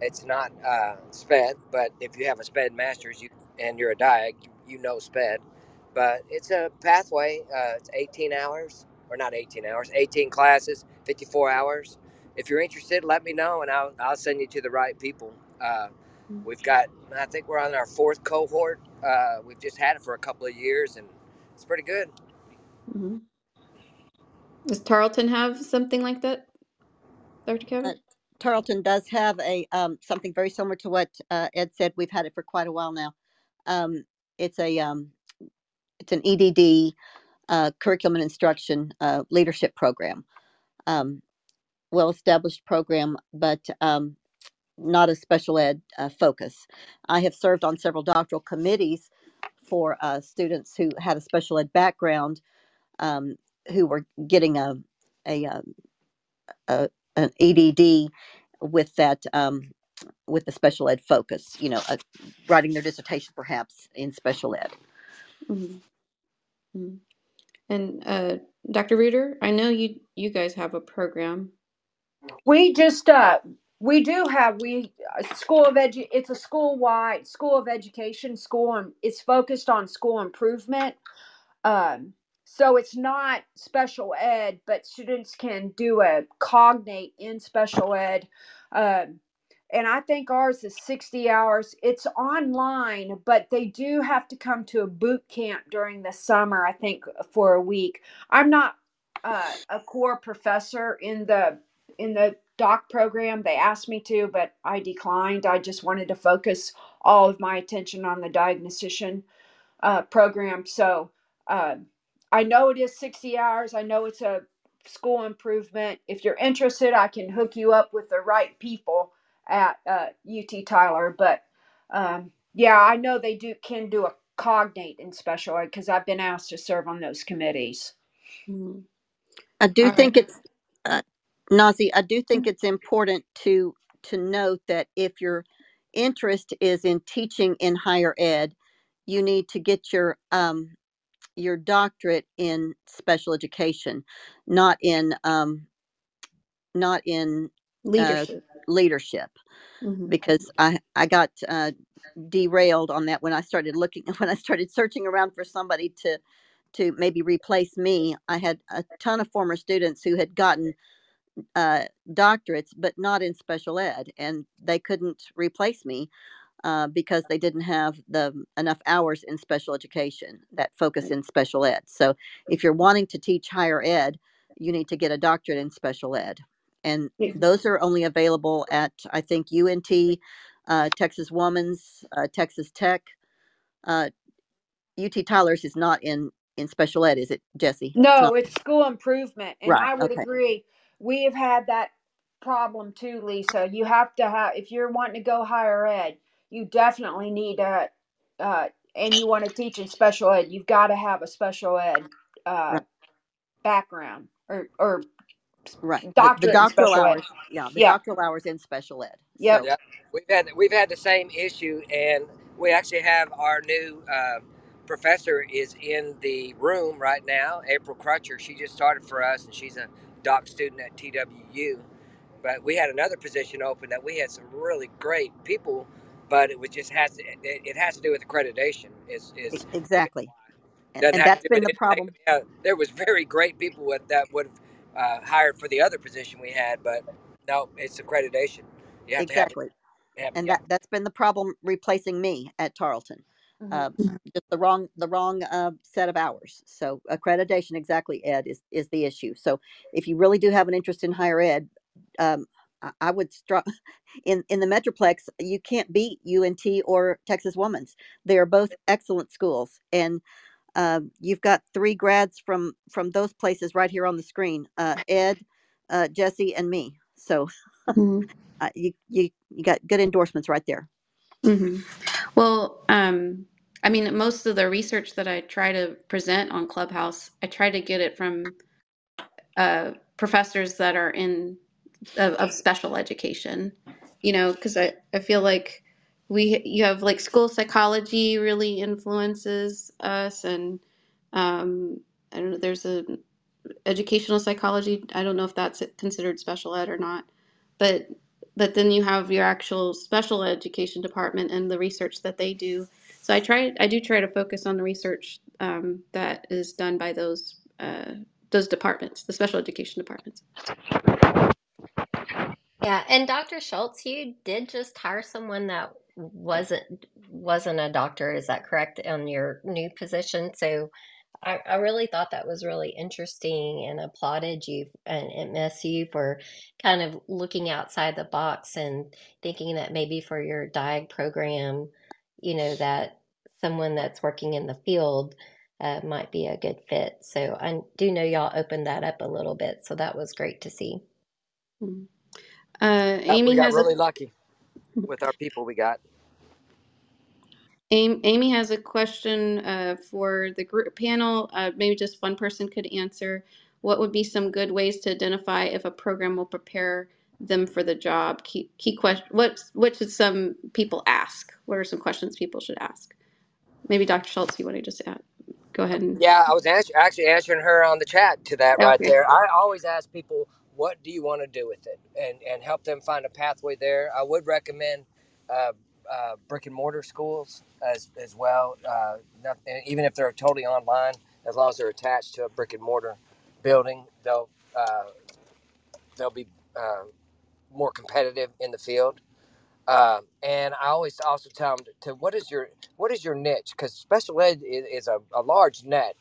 It's not uh, SPED, but if you have a SPED master's you, and you're a diag, you, you know SPED. But it's a pathway. Uh, it's 18 hours, or not 18 hours, 18 classes, 54 hours. If you're interested, let me know, and I'll, I'll send you to the right people. Uh, we've got, I think we're on our fourth cohort. Uh, we've just had it for a couple of years, and it's pretty good. hmm Does Tarleton have something like that, Dr. Uh, Cavin? Tarleton does have a um, something very similar to what uh, Ed said. We've had it for quite a while now. Um, it's a um, it's an EDD uh, curriculum and instruction uh, leadership program. Um, well established program, but um, not a special ed uh, focus. I have served on several doctoral committees for uh, students who had a special ed background um, who were getting a a, um, a an EDD with that um, with the special ed focus. You know, uh, writing their dissertation perhaps in special ed. Mhm. Mhm. And uh, Dr. Rueter, I know you you guys have a program. We just uh we do have we uh, school of edu it's a school wide school of education school and it's focused on school improvement. Um so it's not special ed, but students can do a cognate in special ed. Um and I think ours is 60 hours. It's online, but they do have to come to a boot camp during the summer, I think, for a week. I'm not uh, a core professor in the in the doc program. They asked me to, but I declined. I just wanted to focus all of my attention on the diagnostician uh, program. So uh, I know it is 60 hours. I know it's a school improvement. If you're interested, I can hook you up with the right people at uh, UT Tyler. But um, yeah, I know they do can do a cognate in special ed because I've been asked to serve on those committees. Mhm. I do All right. think it's uh, Nazi. I do think it's important to to note that if your interest is in teaching in higher ed, you need to get your um, your doctorate in special education, not in um, not in uh, Leadership. leadership. Mhm. because I I got uh, derailed on that when I started looking when I started searching around for somebody to to maybe replace me. I had a ton of former students who had gotten uh, doctorates, but not in special ed, and they couldn't replace me uh, because they didn't have the enough hours in special education that focus in special ed. So if you're wanting to teach higher ed, you need to get a doctorate in special ed, and those are only available at I think UNT, uh, Texas Woman's, uh, Texas Tech. Uh, UT Tyler's is not in in special ed, is it, Jesse? No, it's school improvement, and Right. I would Okay. agree. We have had that problem too, Lisa. You have to have if you're wanting to go higher ed, you definitely need a uh, and you want to teach in special ed, you've got to have a special ed uh, Right. background or or Right. The, the doctorate in doctoral special ed. hours. Yeah. The Yeah. doctoral hours in special ed. Yep. So Yeah, we've had we've had the same issue, and we actually have our new uh, professor is in the room right now. April Crutcher. She just started for us, and she's a doc student at TWU. But we had another position open that we had some really great people, but it was just has to, it, it has to do with accreditation. Is is exactly. And, doesn't and have that's to do been with the anything. problem. Yeah, there was very great people with that would have uh, hired for the other position we had, but no, it's accreditation. You have to have, Exactly. have and yeah. that that's been the problem replacing me at Tarleton. Mhm. Uh, just the wrong the wrong uh, set of hours. So accreditation, exactly, Ed, is is the issue. So if you really do have an interest in higher ed, um, I, I would start in in the Metroplex. You can't beat UNT or Texas Woman's. They are both excellent schools, and um, you've got three grads from from those places right here on the screen. Uh, Ed, uh, Jesse, and me. So Mhm. uh, you you you got good endorsements right there. hmm Well, um, I mean, most of the research that I try to present on Clubhouse, I try to get it from uh, professors that are in of, of special education. You know, because I, I feel like we you have like school psychology really influences us, and um, I don't know. There's a educational psychology. I don't know if that's considered special ed or not, but but then you have your actual special education department and the research that they do. So I try, I do try to focus on the research um, that is done by those uh, those departments, the special education departments. Yeah, and Dr. Schultz, you did just hire someone that wasn't wasn't a doctor, is that correct, on your new position? So I, I really thought that was really interesting and applauded you and MSU for kind of looking outside the box and thinking that maybe for your DIAG program, you know, that someone that's working in the field uh, might be a good fit. So I do know y'all opened that up a little bit, so that was great to see. Uh, Uh, Amy we got has really a lucky with our people we got. Amy, Amy has a question uh, for the group panel. Uh, maybe just one person could answer. What would be some good ways to identify if a program will prepare them for the job? Key key question. What what should some people ask? What are some questions people should ask? Maybe Dr. Schultz, you want to just add, go ahead and Yeah, I was answer, actually answering her on the chat to that right there. I always ask people, what do you want to do with it, and and help them find a pathway there. I would recommend uh, uh, brick and mortar schools as as well. Uh, even if they're totally online, as long as they're attached to a brick and mortar building, they'll uh, they'll be uh, more competitive in the field. Um, and I always also tell them to, to what is your what is your niche because special ed is, is a, a large net,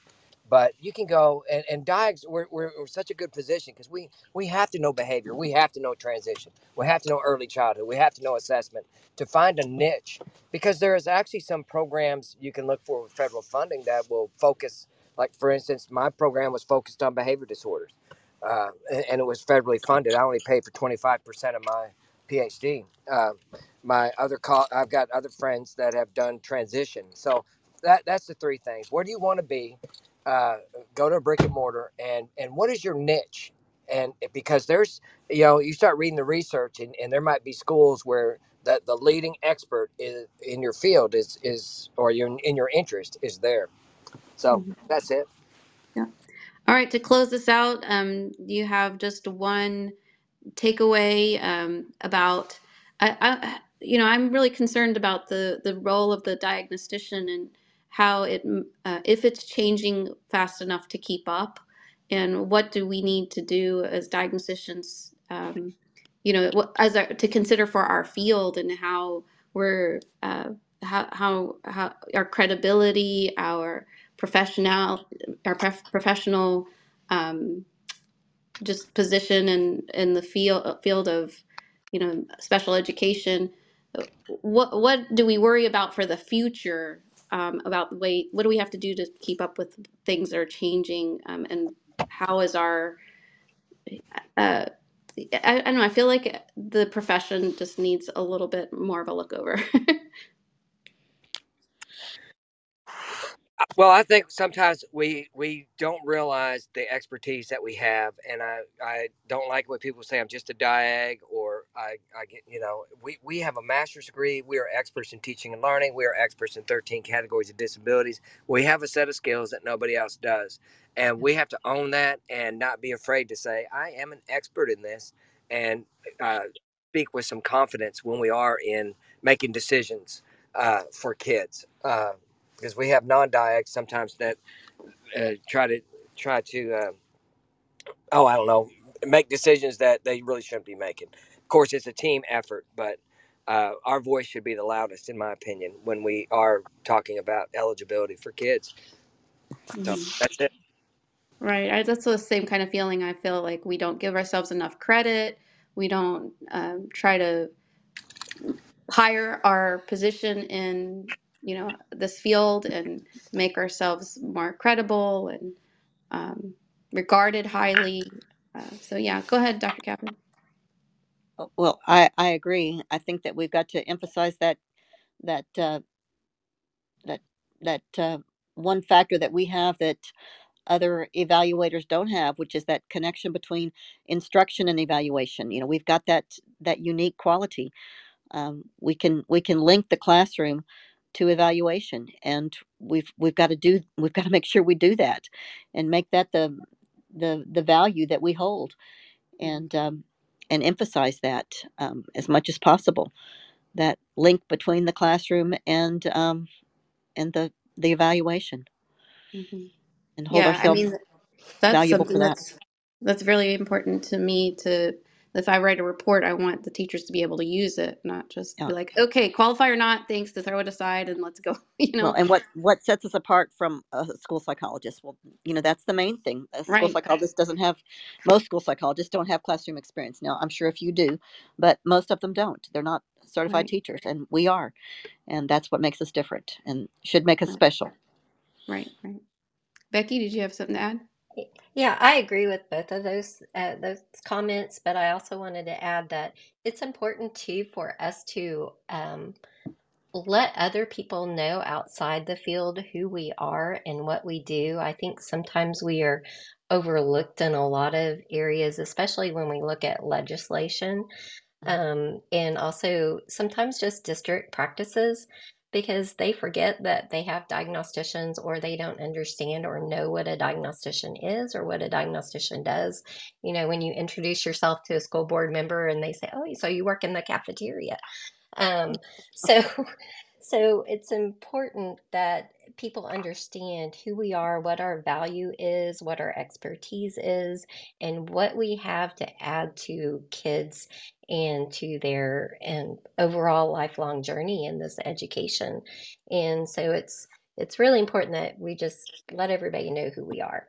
but you can go and and we're, we're, we're such a good position because we we have to know behavior, we have to know transition, we have to know early childhood, we have to know assessment to find a niche because there is actually some programs you can look for with federal funding that will focus. Like for instance, my program was focused on behavior disorders, uh, and, and it was federally funded. I only paid for twenty five percent of my PhD. Um, my other call, I've got other friends that have done transition. So that that's the three things. Where do you want to be? Uh, go to a brick and mortar, and and what is your niche? And because there's, you know, you start reading the research, and, and there might be schools where the, the leading expert is in your field is is or your in your interest is there. So Mhm. that's it. Yeah. All right. To close this out, um, you have just one takeaway um, about I, I you know I'm really concerned about the the role of the diagnostician and how it uh, if it's changing fast enough to keep up and what do we need to do as diagnosticians um, you know what- as our, to consider for our field and how we're uh, how, how how our credibility our professional our prof- professional um, just position in in the field field of you know special education what what do we worry about for the future um, about the way what do we have to do to keep up with things that are changing um, and how is our uh, I, I don't know I feel like the profession just needs a little bit more of a look over Well, I think sometimes we we don't realize the expertise that we have, and I I don't like when people say I'm just a diag or I I get you know we we have a master's degree. We are experts in teaching and learning. We are experts in 13 categories of disabilities. We have a set of skills that nobody else does, and we have to own that and not be afraid to say I am an expert in this and uh, speak with some confidence when we are in making decisions uh, for kids. Uh, because we have non-diags sometimes that uh, try to try to uh, oh I don't know make decisions that they really shouldn't be making. Of course, it's a team effort, but uh, our voice should be the loudest, in my opinion, when we are talking about eligibility for kids. So Mhm. that's it. right I, that's the same kind of feeling I feel like we don't give ourselves enough credit we don't um, try to hire our position in you know this field and make ourselves more credible and um, regarded highly. Uh, so yeah, go ahead, Dr. Kaplan. Oh, Well, I, I agree. I think that we've got to emphasize that that uh, that that uh, one factor that we have that other evaluators don't have, which is that connection between instruction and evaluation. You know, we've got that that unique quality. Um, we can we can link the classroom to evaluation, and we've we've got to do we've got to make sure we do that, and make that the the the value that we hold, and um, and emphasize that um, as much as possible. That link between the classroom and um, and the the evaluation, hmm and hold Yeah, I ourselves mean that's valuable for that. that's that's really important to me. To if I write a report, I want the teachers to be able to use it, not just Yeah. be like, okay, qualify or not, thanks, to throw it aside and let's go. You Well, know, and what what sets us apart from a school psychologist? Well, you know, that's the main thing. A school right? psychologist doesn't have most school psychologists don't have classroom experience. Now, I'm sure if you do, but most of them don't. They're not certified Right. teachers, and we are, and that's what makes us different and should make us Right. special. Right. Right. Becki, did you have something to add? Yeah, I agree with both of those uh, those comments, but I also wanted to add that it's important too for us to um, let other people know outside the field who we are and what we do. I think sometimes we are overlooked in a lot of areas, especially when we look at legislation um, and also sometimes just district practices because they forget that they have diagnosticians or they don't understand or know what a diagnostician is or what a diagnostician does. You know, when you introduce yourself to a school board member and they say, "Oh, so you work in the cafeteria." Um, so so it's important that people understand who we are, what our value is, what our expertise is, and what we have to add to kids and to their and overall lifelong journey in this education. And so it's it's really important that we just let everybody know who we are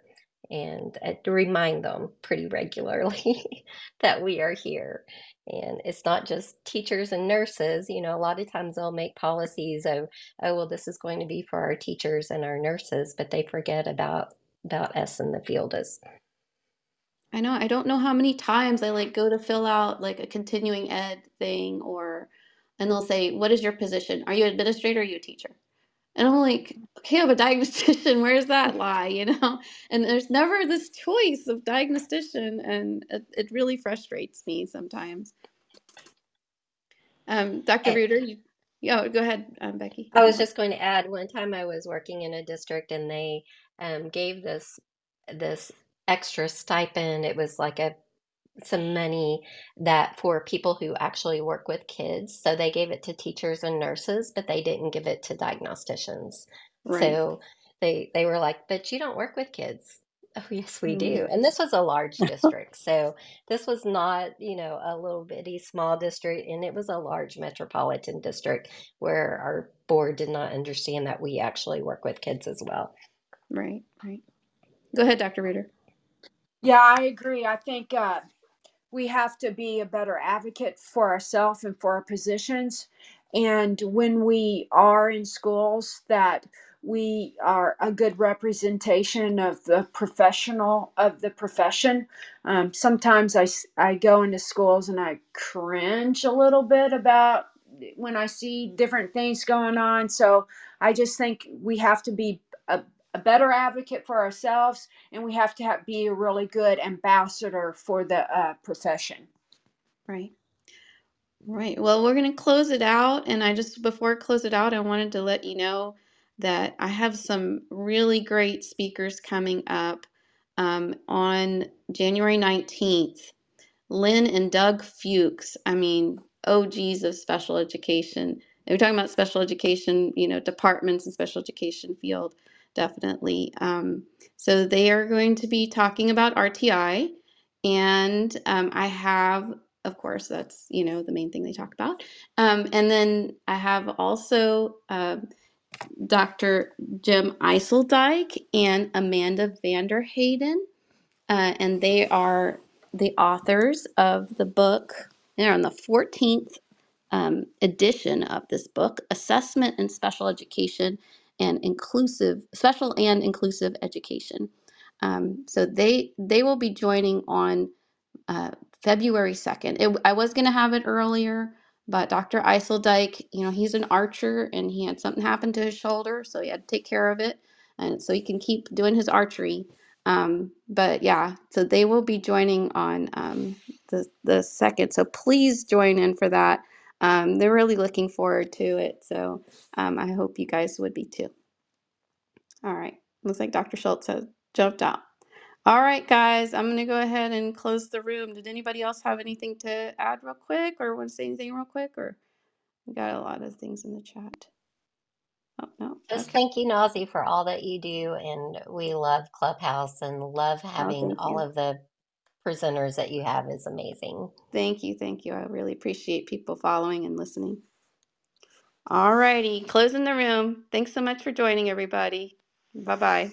and uh, remind them pretty regularly that we are here. And it's not just teachers and nurses. You know, a lot of times they'll make policies of, oh, well, this is going to be for our teachers and our nurses, but they forget about about us in the field as I know. I don't know how many times I like go to fill out like a continuing ed thing or and they'll say, "What is your position? Are you an administrator or are you a teacher?" And I'm like, "Okay, I'm a diagnostician. Where does that lie?" You know? And there's never this choice of diagnostician and it, it really frustrates me sometimes. Um, Dr. Eh, Rueter, you, yeah, go ahead, um, Becki. I was just going to add one time I was working in a district and they um, gave this this extra stipend. It was like a some money that for people who actually work with kids. So they gave it to teachers and nurses, but they didn't give it to diagnosticians. Right. So they they were like, "But you don't work with kids." Oh, yes, we Mm. do. And this was a large district. So this was not, you know, a little bitty small district, and it was a large metropolitan district where our board did not understand that we actually work with kids as well. Right, right. Go ahead, Dr. Rueter. Yeah, I agree. I think uh, we have to be a better advocate for ourselves and for our positions. And when we are in schools, that we are a good representation of the professional of the profession. Um, sometimes I, go into schools and I cringe a little bit about when I see different things going on. So I just think we have to be a, a better advocate for ourselves and we have to have, be a really good ambassador for the uh, profession. Right. Right. Well, we're going to close it out. And I just, before I close it out, I wanted to let you know that I have some really great speakers coming up um, on January 19th. Lynn and Doug Fuchs, I mean, OGs of special education. We're talking about special education, you know, departments and special education field, definitely. Um, so they are going to be talking about RTI. And um, I have, of course, that's, you know, the main thing they talk about. Um, and then I have also uh, Dr. Jim Ysseldyke and Amanda VanDerHeyden uh, and they are the authors of the book. They're on the 14th um, edition of this book, Assessment in Special Education and Inclusive, Special and Inclusive Education. Um, so they they will be joining on uh, February 2nd. I was going to have it earlier, but Dr. Ysseldyke, you know, he's an archer and he had something happen to his shoulder, so he had to take care of it. And so he can keep doing his archery. Um, but yeah, so they will be joining on um, the, the second. So please join in for that. Um, they're really looking forward to it. So um, I hope you guys would be too. All right. Looks like Dr. Schultz has jumped out. All right, guys, I'm going to go ahead and close the room. Did anybody else have anything to add real quick or want to say anything real quick? Or we got a lot of things in the chat. Oh, no. Just Okay. thank you, Nazi, for all that you do. And we love Clubhouse and love Oh, having thank all you. of the presenters that you have is amazing. Thank you. Thank you. I really appreciate people following and listening. All righty, closing the room. Thanks so much for joining, everybody. Bye bye.